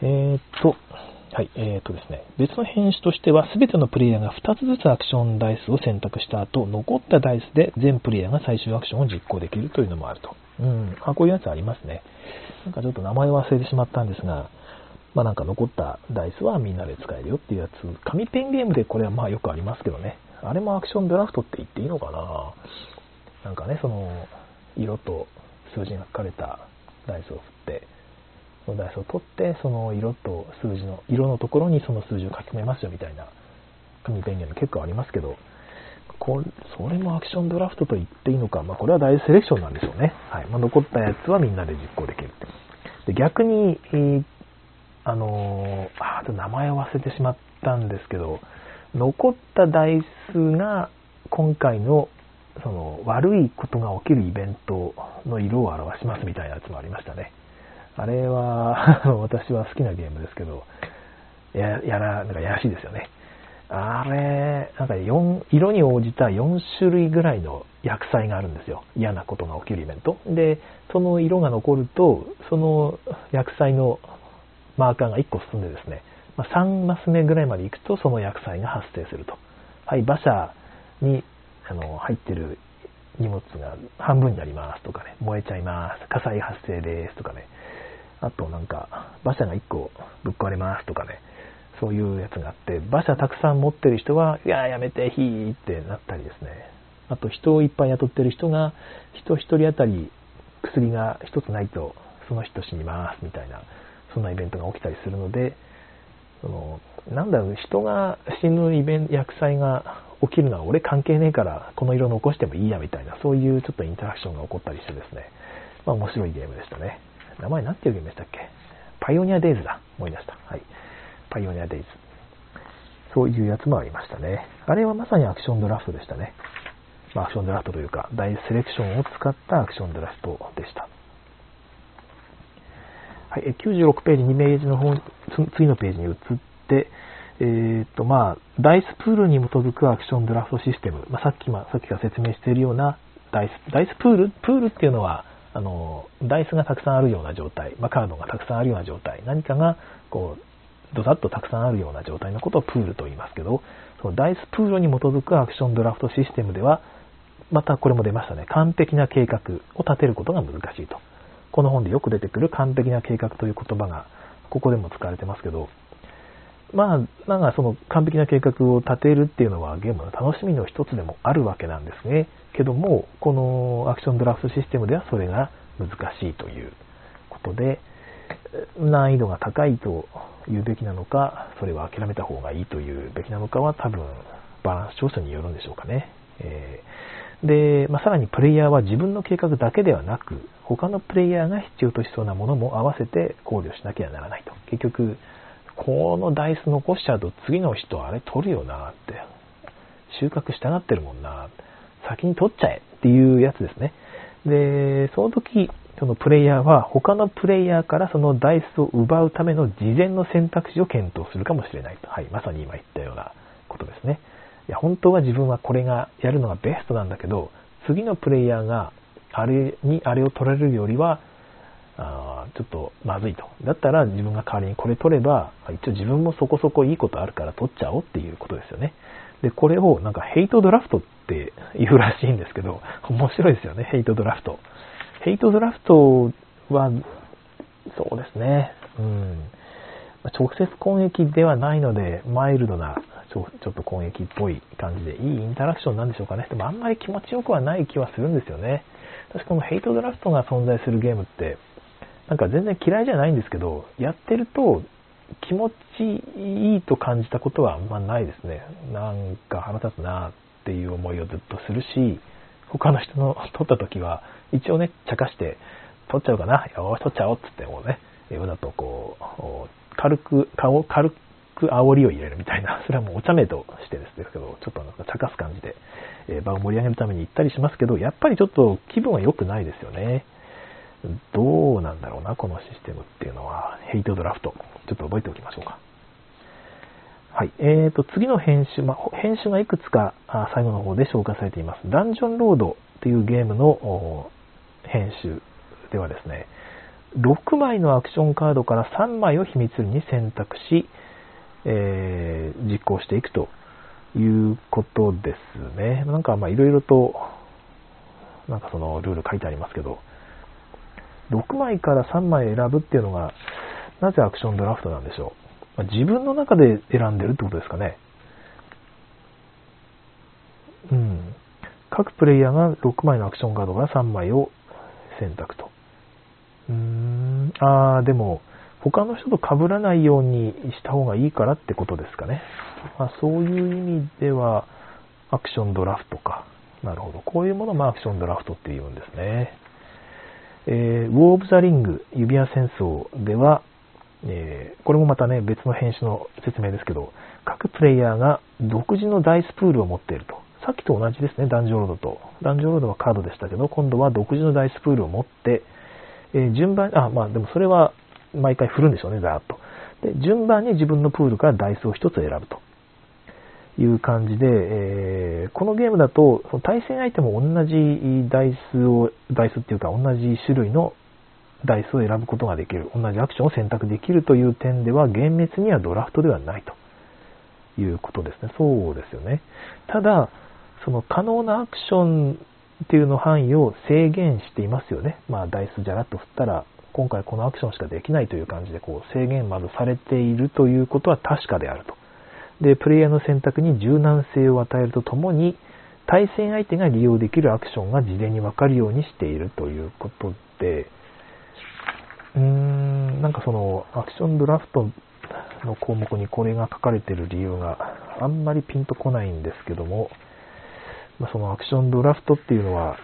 えー、っと、はい、えー、っとですね、別の編集としては、すべてのプレイヤーが2つずつアクションダイスを選択した後、残ったダイスで全プレイヤーが最終アクションを実行できるというのもあると。うん、あこういうやつありますね。なんかちょっと名前を忘れてしまったんですが、まあなんか残ったダイスはみんなで使えるよっていうやつ。紙ペンゲームでこれはまあよくありますけどね。あれもアクションドラフトって言っていいのかな？なんかね、その、色と数字が書かれたダイスを振って、そのダイスを取って、その色と数字の、色のところにその数字を書き込めますよみたいな紙ペンゲーム結構ありますけど、これそれもアクションドラフトと言っていいのか、まあ、これはダイスセレクションなんでしょうね。はいまあ、残ったやつはみんなで実行できる。で逆に、えー、あのー、あ名前を忘れてしまったんですけど、残ったダイスが今回のその悪いことが起きるイベントの色を表しますみたいなやつもありましたね。あれは [laughs] 私は好きなゲームですけど、ややら、なんかやらしいですよね。あれ、なんか4、色に応じた4種類ぐらいの薬剤があるんですよ。嫌なことが起きるイベント。で、その色が残ると、その薬剤のマーカーが1個進んでですね、まあ、3マス目ぐらいまで行くとその薬剤が発生すると。はい、馬車にあの入ってる荷物が半分になりますとかね、燃えちゃいます、火災発生ですとかね、あとなんか馬車が1個ぶっ壊れますとかね、そういうやつがあって、馬車たくさん持ってる人は、いや、やめて、ひーってなったりですね。あと人をいっぱい雇ってる人が、人一人当たり薬が一つないと、その人死にますみたいな、そんなイベントが起きたりするので、そのなんだろう、人が死ぬイベント、薬剤が起きるのは俺関係ねえから、この色残してもいいやみたいな、そういうちょっとインタラクションが起こったりしてですね、まあ面白いゲームでしたね。名前なんていうゲームでしたっけ？パイオニアデイズだ。思い出した。はい。パイオニアデイズ。そういうやつもありましたね。あれはまさにアクションドラフトでしたね。まあ、アクションドラフトというか、大セレクションを使ったアクションドラフトでした。はい、96ページ、2ページの方、次のページに移って、えー、っと、まあ、ダイスプールに基づくアクションドラフトシステム。まあ、さっき、まあ、さっきから説明しているようなダイス、ダイスプールプールっていうのは、あの、ダイスがたくさんあるような状態、まあ、カードがたくさんあるような状態、何かが、こう、ドサッとたくさんあるような状態のことをプールと言いますけど、そのダイスプールに基づくアクションドラフトシステムでは、またこれも出ましたね、完璧な計画を立てることが難しいと。この本でよく出てくる完璧な計画という言葉が、ここでも使われてますけど、まあ、なんかその完璧な計画を立てるっていうのはゲームの楽しみの一つでもあるわけなんですね。けども、このアクションドラフトシステムではそれが難しいということで、難易度が高いと言うべきなのか、それは諦めた方がいいというべきなのかは多分バランス調整によるんでしょうかね。えー、で、まあ、さらにプレイヤーは自分の計画だけではなく、他のプレイヤーが必要としそうなものも合わせて考慮しなきゃならないと。結局、このダイス残しちゃうと次の人あれ取るよなって。収穫したがってるもんな。先に取っちゃえっていうやつですね。で、その時、そのプレイヤーは他のプレイヤーからそのダイスを奪うための事前の選択肢を検討するかもしれないと。はい、まさに今言ったようなことですね。いや、本当は自分はこれがやるのがベストなんだけど、次のプレイヤーがあれにあれを取られるよりは、あちょっとまずいと。だったら自分が代わりにこれ取れば、一応自分もそこそこいいことあるから取っちゃおうっていうことですよね。で、これをなんかヘイトドラフトって言うらしいんですけど、面白いですよね、ヘイトドラフト。ヘイトドラフトは、そうですね、うん。直接攻撃ではないので、マイルドなちょちょっと攻撃っぽい感じで、いいインタラクションなんでしょうかね。でもあんまり気持ちよくはない気はするんですよね。確かこのヘイトドラフトが存在するゲームって、なんか全然嫌いじゃないんですけど、やってると気持ちいいと感じたことはあんまないですね。なんか腹立つなっていう思いをずっとするし、他の人の撮った時は、一応ね、茶化して、撮っちゃうかなよし、撮っちゃおうっつってもうね、わざとこう、軽く、顔、軽く煽りを入れるみたいな、[laughs] それはもうお茶目としてですけど、ちょっとなんか茶化す感じで、え場を盛り上げるために行ったりしますけど、やっぱりちょっと気分は良くないですよね。どうなんだろうな、このシステムっていうのは。ヘイトドラフト。ちょっと覚えておきましょうか。はい。えーと、次の編集、ま、編集がいくつか最後の方で紹介されています。ダンジョンロードというゲームの編集ではですね、6枚のアクションカードから3枚を秘密裏に選択し、えー、実行していくということですね。なんかまあいろいろと、なんかそのルール書いてありますけど、6枚から3枚選ぶっていうのが、なぜアクションドラフトなんでしょう。自分の中で選んでるってことですかね。うん。各プレイヤーが6枚のアクションカードから3枚を選択と。うーん。あー、でも、他の人と被らないようにした方がいいからってことですかね。まあ、そういう意味では、アクションドラフトか。なるほど。こういうものもアクションドラフトって言うんですね。えー、ウォー・オブ・ザ・リング、指輪戦争では、えー、これもまたね、別の編集の説明ですけど、各プレイヤーが独自のダイスプールを持っていると。さっきと同じですね、ダンジョンロードと。ダンジョンロードはカードでしたけど、今度は独自のダイスプールを持って、えー、順番、あ、まあでもそれは毎回振るんでしょうね、ざーっと。で、順番に自分のプールからダイスを1つ選ぶと。いう感じで、えー、このゲームだと、その対戦相手も同じダイスを、ダイスっていうか同じ種類のダイスを選ぶことができる。同じアクションを選択できるという点では、厳密にはドラフトではないということですね。そうですよね。ただ、その可能なアクションっていうの範囲を制限していますよね。まあ、ダイスじゃらっと振ったら、今回このアクションしかできないという感じで、こう、制限まずされているということは確かであると。で、プレイヤーの選択に柔軟性を与えるとともに、対戦相手が利用できるアクションが事前にわかるようにしているということで、うーん、なんかその、アクションドラフトの項目にこれが書かれてる理由があんまりピンとこないんですけども、ま、そのアクションドラフトっていうのは、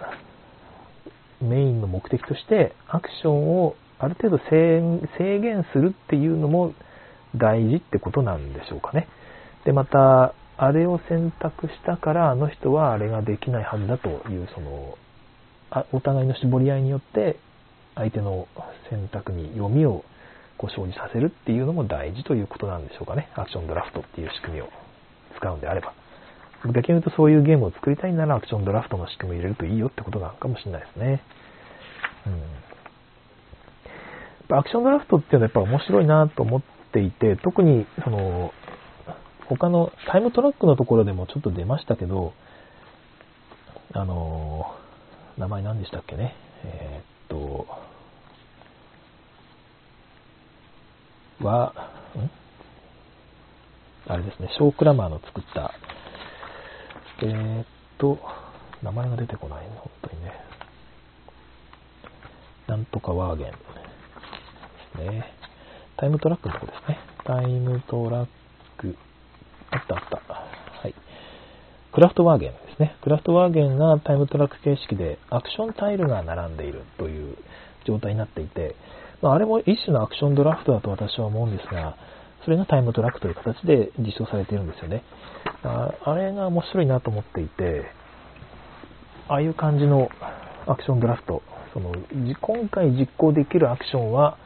メインの目的としてアクションをある程度制限するっていうのも大事ってことなんでしょうかね。で、また、あれを選択したから、あの人はあれができないはずだという、その、あお互いの絞り合いによって、相手の選択に読みをこう生じさせるっていうのも大事ということなんでしょうかね。アクションドラフトっていう仕組みを使うんであれば。逆に言うとそういうゲームを作りたいならアクションドラフトの仕組みを入れるといいよってことなのかもしれないですね。うん。アクションドラフトっていうのはやっぱ面白いなと思っていて、特にその他のタイムトラックのところでもちょっと出ましたけど、あの、名前何でしたっけね？えー、っと、は、ん？あれですね、ショークラマーの作った、えー、っと、名前が出てこない、本当にね。なんとかワーゲンですね。タイムトラックのとこですね。タイムトラックあったあった。はい。クラフトワーゲンですね。クラフトワーゲンがタイムトラック形式でアクションタイルが並んでいるという状態になっていて、まあ、あれも一種のアクションドラフトだと私は思うんですが、それがタイムトラックという形で実装されているんですよね。ああれが面白いなと思っていて、ああいう感じのアクションドラフト、その今回実行できるアクションは、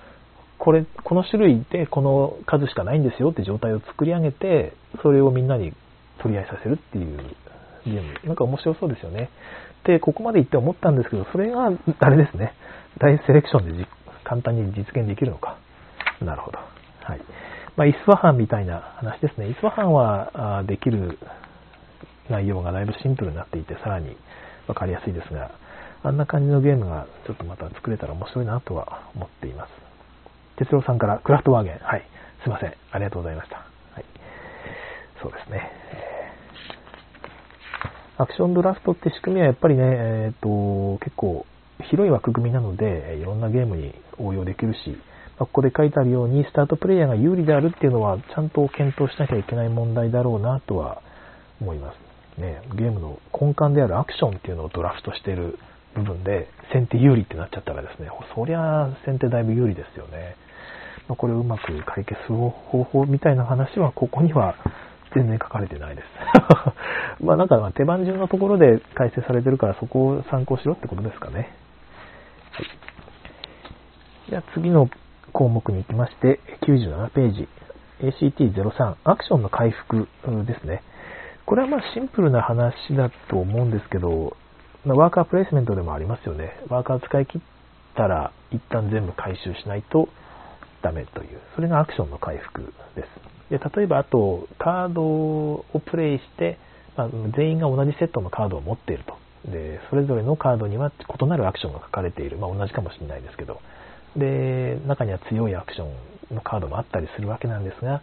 これ、この種類でこの数しかないんですよって状態を作り上げて、それをみんなに取り合いさせるっていうゲーム。なんか面白そうですよね。で、ここまで言って思ったんですけど、それが、あれですね。大セレクションで簡単に実現できるのか。なるほど。はい。まあ、イスワハンみたいな話ですね。イスワハンはできる内容がだいぶシンプルになっていて、さらにわかりやすいですが、あんな感じのゲームがちょっとまた作れたら面白いなとは思っています。哲郎さんからクラフトワーゲン。はい。すいません。ありがとうございました。はい。そうですね。アクションドラフトって仕組みはやっぱりね、えっ、ー、と、結構広い枠組みなので、いろんなゲームに応用できるし、まここで書いてあるように、スタートプレイヤーが有利であるっていうのは、ちゃんと検討しなきゃいけない問題だろうなとは思います。ね、ゲームの根幹であるアクションっていうのをドラフトしてる部分で、先手有利ってなっちゃったらですね、そりゃ先手だいぶ有利ですよね。まこれをうまく解決する方法みたいな話は、ここには全然書かれてないです。[laughs] まあなんか手番順のところで解説されてるからそこを参考しろってことですかね。はい。じゃあ次の項目に行きまして、97ページ。ACT03 アクションの回復ですね。これはまあシンプルな話だと思うんですけど、ワーカープレイスメントでもありますよね。ワーカー使い切ったら一旦全部回収しないとダメという。それがアクションの回復です。で例えばあとカードをプレイして、まあ、全員が同じセットのカードを持っているとでそれぞれのカードには異なるアクションが書かれている、まあ、同じかもしれないですけどで中には強いアクションのカードもあったりするわけなんですが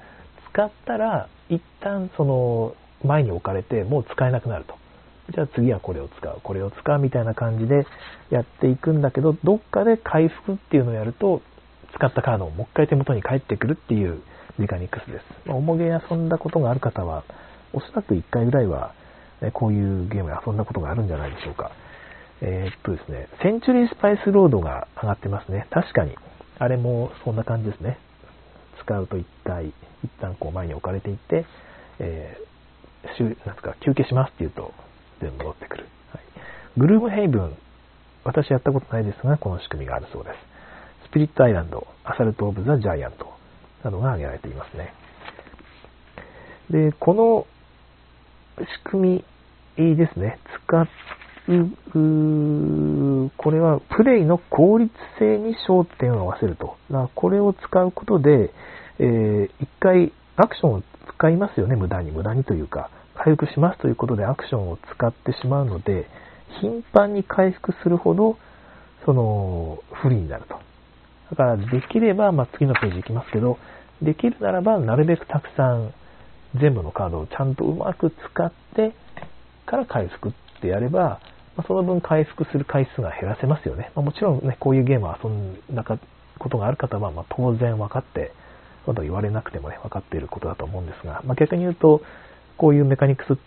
使ったら一旦その前に置かれてもう使えなくなるとじゃあ次はこれを使うこれを使うみたいな感じでやっていくんだけどどっかで回復っていうのをやると使ったカードをもう一回手元に返ってくるっていうメカニクスです。まあ、重げ遊んだことがある方は、おそらく1回ぐらいは、ね、こういうゲームで遊んだことがあるんじゃないでしょうか。えー、っとですね、センチュリースパイスロードが上がってますね。確かに。あれもそんな感じですね。使うと1回、一旦こう前に置かれていって、えー、なんか休憩しますって言うと、全部戻ってくる。はい、グルームヘイブン、私やったことないですが、この仕組みがあるそうです。スピリットアイランド、アサルト・オブ・ザ・ジャイアント、などが挙げられていますね。で、この仕組みですね、使う、これはプレイの効率性に焦点を合わせると。これを使うことで、えー、一回アクションを使いますよね、無駄に。無駄にというか、回復しますということでアクションを使ってしまうので、頻繁に回復するほど、その、不利になると。だからできれば、まあ、次のページ行きますけど、できるならばなるべくたくさん全部のカードをちゃんとうまく使ってから回復ってやれば、まあ、その分回復する回数が減らせますよね。まあ、もちろんね、こういうゲームを遊んだことがある方は、ま当然分かって、まだ言われなくてもね、分かっていることだと思うんですが、まあ、逆に言うと、こういうメカニクス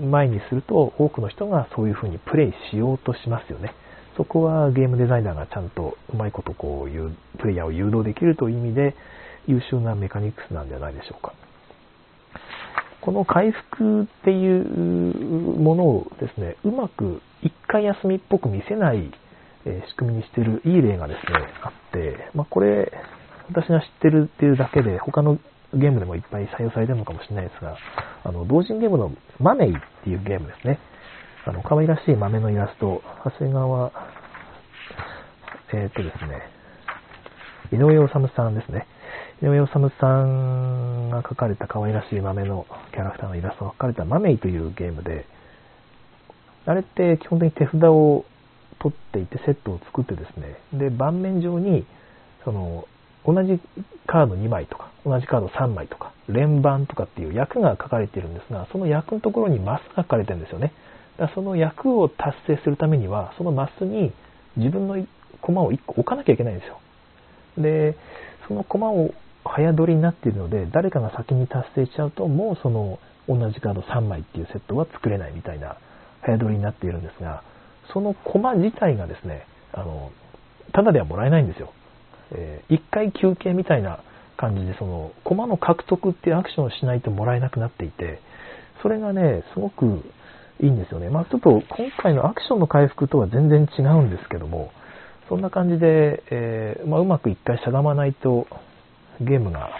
前にすると、多くの人がそういうふうにプレイしようとしますよね。そこはゲームデザイナーがちゃんとうまいことこういうプレイヤーを誘導できるという意味で優秀なメカニクスなんじゃないでしょうか。この回復っていうものをですね、うまく一回休みっぽく見せない仕組みにしてるいい例がですね、あって、まあ、これ、私が知ってるっていうだけで、他のゲームでもいっぱい採用されてるのかもしれないですが、あの、同人ゲームのマネイっていうゲームですね。あの、可愛らしい豆のイラスト、長谷川、えー、っとですね、井上治さんですね。井上治さんが描かれた可愛らしい豆のキャラクターのイラストが描かれたマメイというゲームで、あれって基本的に手札を取っていてセットを作ってですね、で、盤面上に、その、同じカード2枚とか、同じカード3枚とか、連番とかっていう役が書かれているんですが、その役のところにマスが書かれてるんですよね。だその役を達成するためには、そのマスに自分の駒を1個置かなきゃいけないんですよ。で、その駒を早取りになっているので、誰かが先に達成しちゃうと、もうその同じカード3枚っていうセットは作れないみたいな早取りになっているんですが、その駒自体がですね、あの、ただではもらえないんですよ。えー、1回休憩みたいな感じで、その、駒の獲得っていうアクションをしないともらえなくなっていて、それがね、すごくいいんですよね。まあちょっと今回のアクションの回復とは全然違うんですけども、そんな感じで、えー、まあ、うまく一回しゃがまないと、ゲームが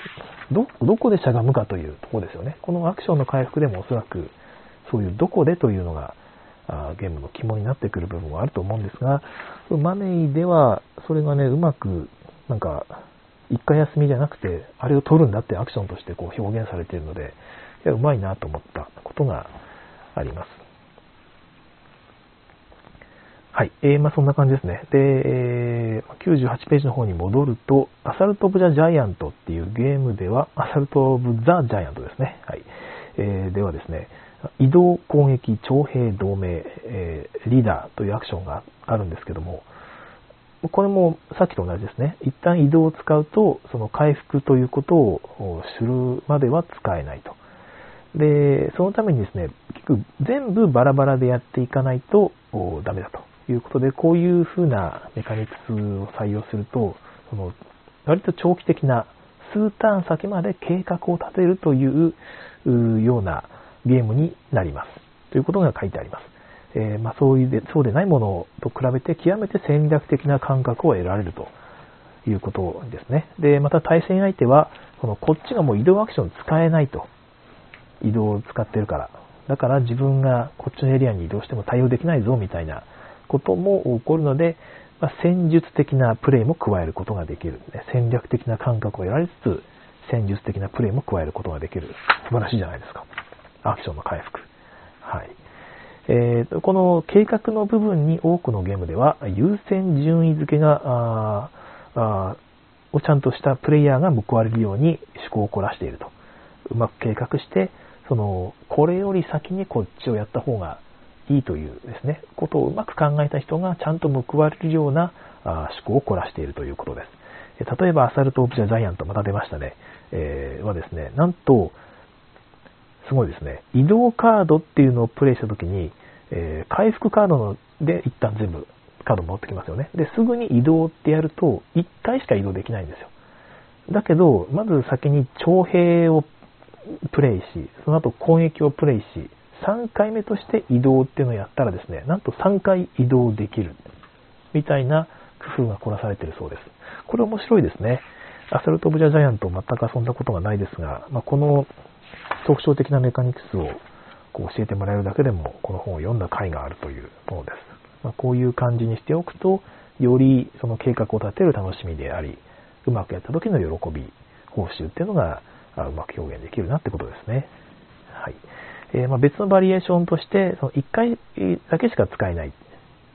ど、どこでしゃがむかというところですよね。このアクションの回復でもおそらく、そういうどこでというのが、あゲームの肝になってくる部分はあると思うんですが、マネーでは、それがね、うまく、なんか、一回休みじゃなくて、あれを取るんだってアクションとしてこう表現されているので、いや、うまいなと思ったことがあります。はい。えー、まあそんな感じですね。で、えー、98ページの方に戻ると、アサルト・オブ・ザ・ジャイアントっていうゲームでは、アサルト・オブ・ザ・ジャイアントですね。はい。えー、ではですね、移動攻撃徴兵同盟、えー、リーダーというアクションがあるんですけども、これもさっきと同じですね。一旦移動を使うと、その回復ということをするまでは使えないと。で、そのためにですね、結局全部バラバラでやっていかないとダメだということで、こういう風なメカニクスを採用すると、その割と長期的な数ターン先まで計画を立てるというようなゲームになります。ということが書いてあります。えー、まあ、そういうでそうでないものと比べて極めて戦略的な感覚を得られるということですね。で、また対戦相手は、このこっちがもう移動アクション使えないと。移動を使ってるから。だから自分がこっちのエリアに移動しても対応できないぞみたいなことも起こるので、まあ、戦術的なプレイも加えることができる、ね。戦略的な感覚を得られつつ、戦術的なプレイも加えることができる。素晴らしいじゃないですか。アクションの回復。はい。えー、この計画の部分に多くのゲームでは優先順位付けが、ああをちゃんとしたプレイヤーが報われるように思考を凝らしていると。うまく計画して、その、これより先にこっちをやった方がいいというですね、ことをうまく考えた人がちゃんと報われるような思考を凝らしているということです。例えば、アサルト・オブ・ジャ・ジャイアント、また出ましたね、えー、はですね、なんと、すごいですね。移動カードっていうのをプレイしたときに、えー、回復カードので一旦全部カード持ってきますよね。で、すぐに移動ってやると、1回しか移動できないんですよ。だけど、まず先に徴兵をプレイし、その後攻撃をプレイし、3回目として移動っていうのをやったらですね、なんと3回移動できる。みたいな工夫が凝らされているそうです。これ面白いですね。アサルト・オブ・ジャ・ジャイアント全く遊んだことがないですが、まあ、この特徴的なメカニクスをこう教えてもらえるだけでも、この本を読んだ甲斐があるというものです。まあ、こういう感じにしておくと、よりその計画を立てる楽しみであり、うまくやった時の喜び、報酬っていうのがうまく表現できるなってことですね。はい。えー、ま、別のバリエーションとして、その1回だけしか使えない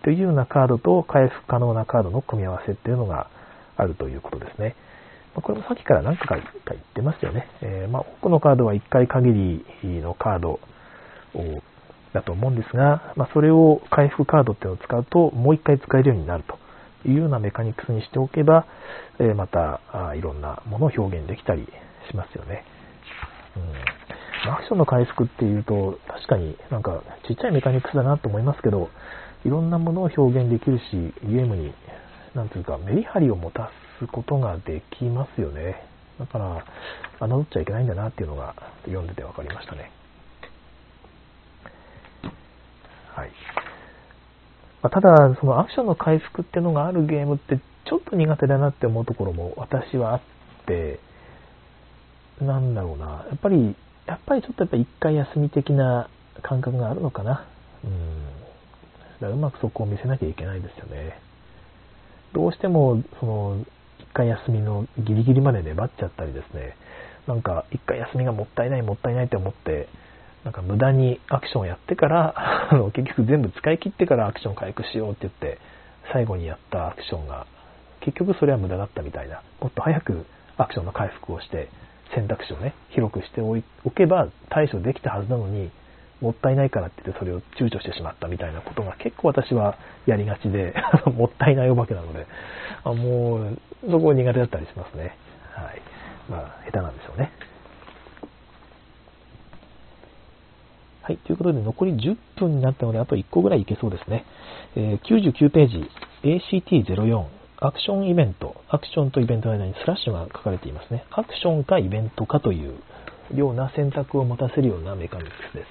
というようなカードと回復可能なカードの組み合わせっていうのがあるということですね。まこれもさっきから何回か言ってますよね。えー、まあ、多くのカードは1回限りのカードをだと思うんですが、まあ、それを回復カードっていうのを使うと、もう1回使えるようになるというようなメカニクスにしておけば、えー、またいろんなものを表現できたりしますよね。ションの回復っていうと、確かになんかちっちゃいメカニクスだなと思いますけど、いろんなものを表現できるし、ゲームに、なんていうか、メリハリを持たすことができますよね。だから、侮っちゃいけないんだなっていうのが読んでて分かりましたね。はい。ま、ただ、そのアクションの回復っていうのがあるゲームってちょっと苦手だなって思うところも私はあって、なんだろうな。やっぱり、やっぱりちょっとやっぱ一回休み的な感覚があるのかな。うん。だからうまくそこを見せなきゃいけないですよね。どうしても、その、一回休みのギリギリまで粘っちゃったりですね。なんか、一回休みがもったいないもったいないって思って、なんか無駄にアクションをやってから、[laughs] あの結局全部使い切ってからアクション回復しようって言って、最後にやったアクションが、結局それは無駄だったみたいな、もっと早くアクションの回復をして、選択肢をね、広くしておけば対処できたはずなのに、もったいないからって言ってそれを躊躇してしまったみたいなことが結構私はやりがちで、[laughs] もったいないお化けなので、あもう、そこ苦手だったりしますね。はい。まあ、下手なんでしょうね。はい。ということで、残り10分になったので、あと1個ぐらいいけそうですね。えー、99ページ、ACT04、アクションイベント、アクションとイベントの間にスラッシュが書かれていますね。アクションかイベントかというような選択を持たせるようなメカニクスです。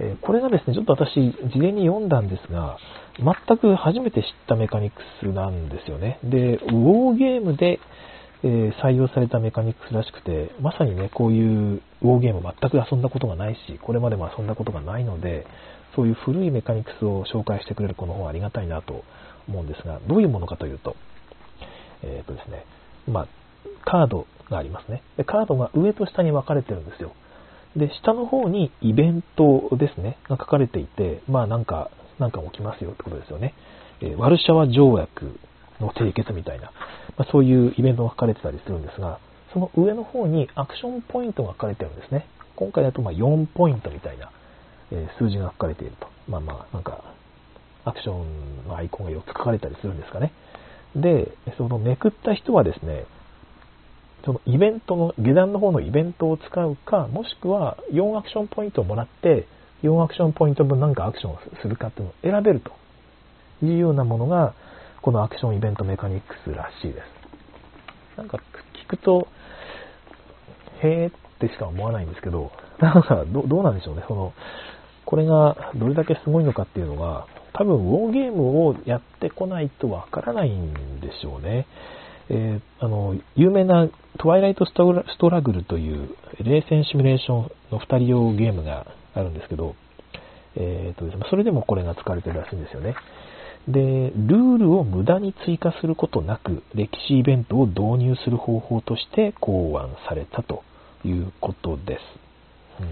え、これがですね、ちょっと私、事前に読んだんですが、全く初めて知ったメカニクスなんですよね。で、ウォーゲームで、え採用されたメカニクスらしくて、まさにね、こういうウォーゲーム全く遊んだことがないし、これまでも遊んだことがないので、そういう古いメカニクスを紹介してくれるこの本はありがたいなと思うんですが、どういうものかというと、えっ、ー、とですね、まあ、カードがありますねで。カードが上と下に分かれてるんですよ。で、下の方にイベントですね、が書かれていて、まあなんか、なんか起きますよってことですよね。えー、ワルシャワ条約の締結みたいな、まあ、そういうイベントが書かれてたりするんですが、その上の方にアクションポイントが書かれてるんですね。今回だとま4ポイントみたいな、え数字が書かれていると。まあまあ、なんか、アクションのアイコンが4つ書かれたりするんですかね。で、そのめくった人はですね、そのイベントの、下段の方のイベントを使うか、もしくは4アクションポイントをもらって、4アクションポイント分何かアクションをするかっていうのを選べるというようなものが、このアクションイベントメカニクスらしいです。なんか聞くと、へーってしか思わないんですけど、なんかどどうなんでしょうね。その、これがどれだけすごいのかっていうのが、多分ウォーゲームをやってこないとわからないんでしょうね。えー、あの、有名なトワイライトストラグルという冷戦シミュレーションの2人用ゲームがあるんですけど、えーとですね、それでもこれが使われてるらしいんですよね。で、ルールを無駄に追加することなく、歴史イベントを導入する方法として考案されたということです。うん、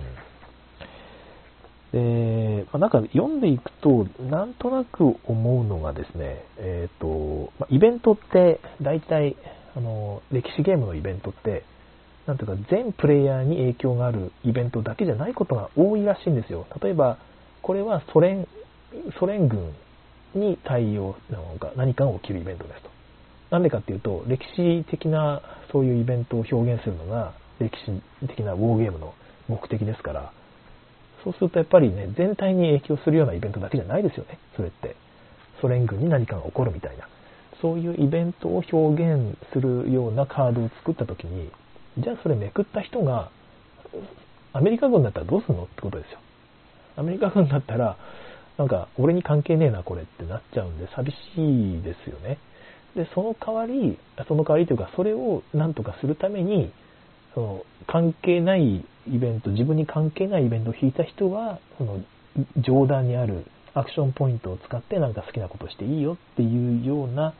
で、まあ、なんか読んでいくと、なんとなく思うのがですね、えっ、ー、と、まあ、イベントって大体、あの、歴史ゲームのイベントって、なんていうか全プレイヤーに影響があるイベントだけじゃないことが多いらしいんですよ。例えば、これはソ連、ソ連軍に対応なのか何かが起きるイベントですと。なんでかっていうと、歴史的なそういうイベントを表現するのが歴史的なウォーゲームの目的ですから、そうするとやっぱりね、全体に影響するようなイベントだけじゃないですよね、それって。ソ連軍に何かが起こるみたいな。そういうイベントを表現するようなカードを作った時に、じゃあそれめくった人が、アメリカ軍だったらどうすんのってことですよ。アメリカ軍だったら、なんか、俺に関係ねえな、これってなっちゃうんで、寂しいですよね。で、その代わり、その代わりというか、それをなんとかするために、その、関係ないイベント、自分に関係ないイベントを引いた人は、その、上段にあるアクションポイントを使ってなんか好きなことしていいよっていうような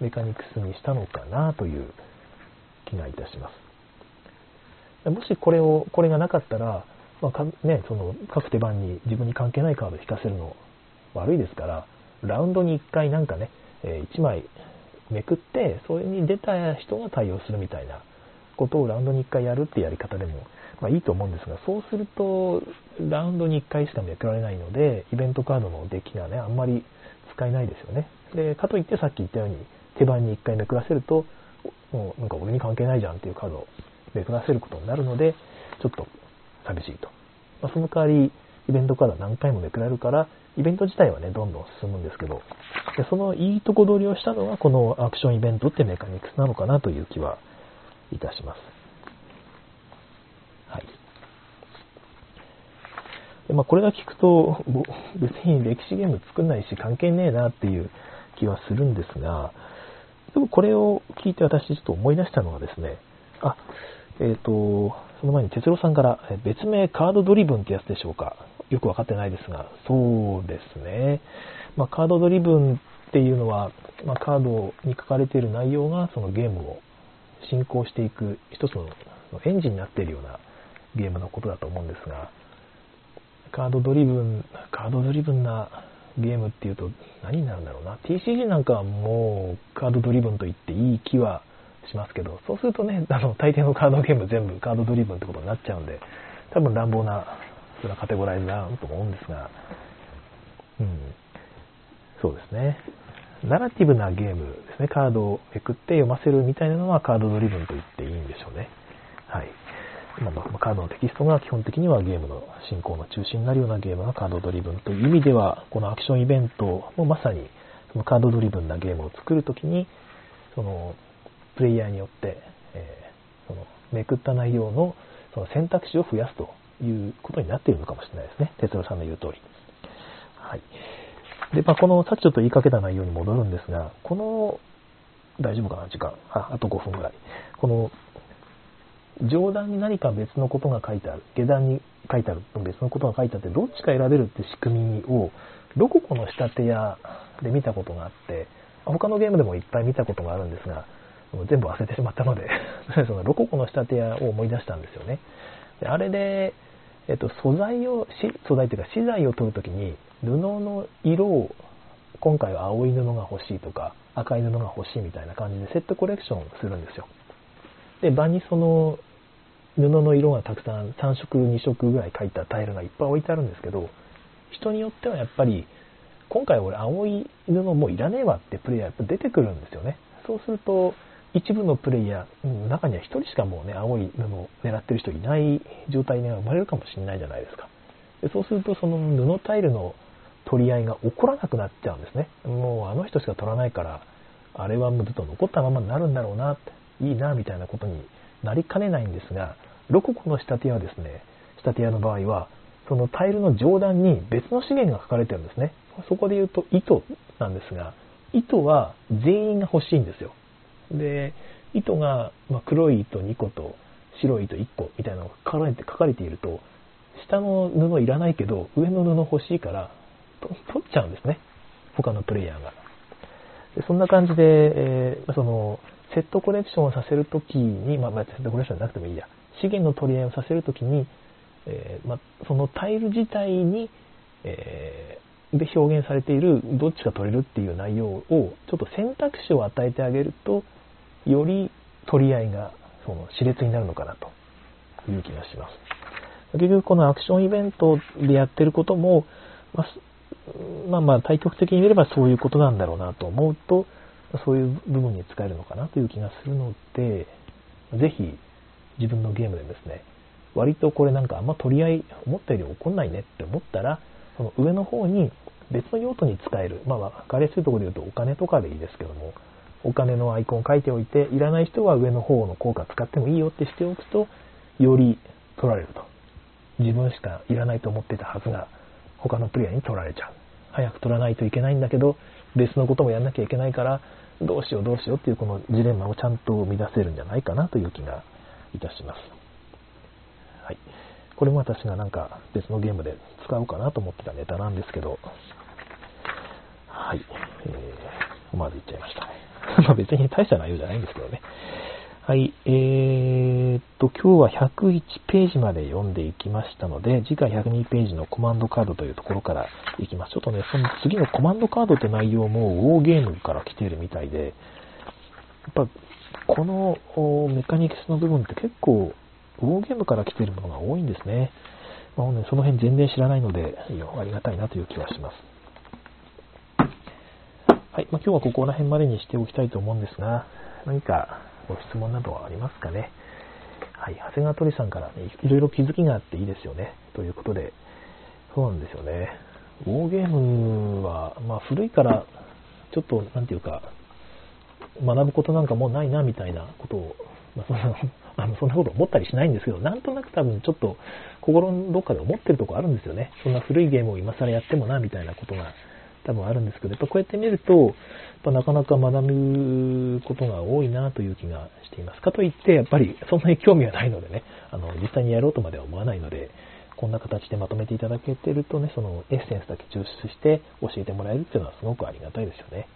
メカニクスにしたのかなという気がいたします。もしこれを、これがなかったら、まあね、その各手番に自分に関係ないカードを引かせるの悪いですから、ラウンドに1回なんかね、え1枚めくって、それに出た人が対応するみたいなことをラウンドに1回やるってやり方でも、まあ、いいと思うんですが、そうすると、ラウンドに1回しかめくられないので、イベントカードのデッキがね、あんまり使えないですよね。で、かといってさっき言ったように、手番に1回めくらせると、もうなんか俺に関係ないじゃんっていうカードをめくらせることになるので、ちょっと寂しいと。まあ、その代わり、イベントカード何回もめくられるから、イベント自体はね、どんどん進むんですけど、でそのいいとこ取りをしたのが、このアクションイベントってメカニクスなのかなという気はいたします。はい。でまあ、これが聞くと、別に歴史ゲーム作んないし関係ねえなっていう気はするんですが、でもこれを聞いて私ちょっと思い出したのはですね、あ、えっ、ー、と、その前に哲郎さんから別名カードドリブンってやつでしょうか。よくわかってないですが、そうですね。まあ、カードドリブンっていうのは、まあ、カードに書かれている内容がそのゲームを進行していく一つのエンジンになっているようなゲームのことだと思うんですが、カードドリブン、カードドリブンなゲームっていうと何になるんだろうな。TCG なんかはもうカードドリブンと言っていい気はしますけど、そうするとね、あの、大抵のカードゲーム全部カードドリブンってことになっちゃうんで、多分乱暴な、それはカテゴライズだと思うんですが、うん、そうですね。ナラティブなゲームですね。カードをめくって読ませるみたいなのはカードドリブンと言っていいんでしょうね。はい。まあ、カードのテキストが基本的にはゲームの進行の中心になるようなゲームがカードドリブンという意味では、このアクションイベントもまさにそのカードドリブンなゲームを作るときに、そのプレイヤーによって、えー、そのめくった内容のその選択肢を増やすということになっているのかもしれないですね。哲郎さんの言う通り。はい。で、まあ、この、さっきちょっと言いかけた内容に戻るんですが、この、大丈夫かな？時間。あ、あと5分ぐらい。この、上段に何か別のことが書いてある。下段に書いてある別のことが書いてあって、どっちか選べるって仕組みを、ロココの仕立て屋で見たことがあって、他のゲームでもいっぱい見たことがあるんですが、全部忘れてしまったので [laughs] そのロココの仕立て屋を思い出したんですよね。であれで、えっと、素材を、素材というか資材を取るときに布の色を今回は青い布が欲しいとか赤い布が欲しいみたいな感じでセットコレクションするんですよ。で、場にその布の色がたくさん3色2色ぐらい描いたタイルがいっぱい置いてあるんですけど人によってはやっぱり今回俺青い布もういらねえわってプレイヤーやっぱ出てくるんですよね。そうすると、一部のプレイヤー、中には1人しかもうね、青い布を狙ってる人いない状態が生まれるかもしれないじゃないですか。でそうすると、その布タイルの取り合いが起こらなくなっちゃうんですね。もうあの人しか取らないから、あれはもうずっと残ったままになるんだろうなって、いいな、みたいなことになりかねないんですが、ロココの仕立て屋はですね、仕立て屋の場合は、そのタイルの上段に別の資源が書かれてるんですね。そこで言うと糸なんですが、糸は全員が欲しいんですよ。で、糸が、ま黒い糸2個と白い糸1個みたいなのが書かれて書かれていると、下の布いらないけど、上の布欲しいから、取っちゃうんですね。他のプレイヤーが。そんな感じで、えー、その、セットコレクションをさせるときに、まあ、セットコレクションじゃなくてもいいや、資源の取り合いをさせるときに、えー、まあ、そのタイル自体に、えー、で表現されているどっちが取れるっていう内容をちょっと選択肢を与えてあげると、より取り合いがその熾烈になるのかなという気がします。結局このアクションイベントでやってることも、まあ、まあまあ対極的に見ればそういうことなんだろうなと思うと、そういう部分に使えるのかなという気がするので、ぜひ自分のゲームでですね、割とこれなんかあんま取り合い思ったより起こんないねって思ったら、その上の方に別の用途に使える、まあ分かりやすいところで言うとお金とかでいいですけども、お金のアイコン書いておいて、いらない人は上の方の効果使ってもいいよってしておくと、より取られると。自分しかいらないと思ってたはずが、他のプレイヤーに取られちゃう。早く取らないといけないんだけど、別のこともやんなきゃいけないから、どうしようどうしようっていうこのジレンマをちゃんと生み出せるんじゃないかなという気がいたします。はい。これも私がなんか別のゲームで使おうかなと思ってたネタなんですけど、はい。えー、思わず言っちゃいました。まあ別に大した内容じゃないんですけどね。はい、えー、っと、今日は101ページまで読んでいきましたので、次回102ページのコマンドカードというところからいきます。ちょっとね、その次のコマンドカードって内容もウォーゲームから来ているみたいで、やっぱ、このメカニクスの部分って結構、ウォーゲームから来ているものが多いんですね。まあ、ね、その辺全然知らないので、ありがたいなという気がします。はい、まあ、今日はここら辺までにしておきたいと思うんですが、何かご質問などはありますかね。はい、長谷川鳥さんからね、いろいろ気づきがあっていいですよね。ということで、そうなんですよね。ウォーゲームは、まあ古いから、ちょっと、なんていうか、学ぶことなんかもうないな、みたいなことを、まあ、そんな、[laughs] あのそんなこと思ったりしないんですけど、なんとなく多分ちょっと心のどっかで思ってるとこあるんですよね。そんな古いゲームを今更やってもな、みたいなことが多分あるんですけど、やっぱこうやって見ると、やっぱなかなか学ぶことが多いなという気がしています。かといって、やっぱりそんなに興味はないのでね、あの、実際にやろうとまでは思わないので、こんな形でまとめていただけてるとね、そのエッセンスだけ抽出して教えてもらえるっていうのはすごくありがたいですよね。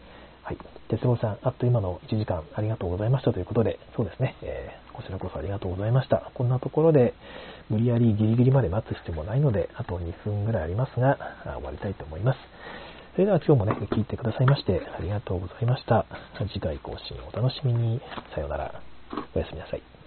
はい。鉄棒さん、あっという間の1時間ありがとうございましたということで、そうですね、えー、こちらこそありがとうございました。こんなところで、無理やりギリギリまで待つ必要もないので、あと2分ぐらいありますが、終わりたいと思います。それでは今日もね、聞いてくださいましてありがとうございました。次回更新をお楽しみに。さようなら。おやすみなさい。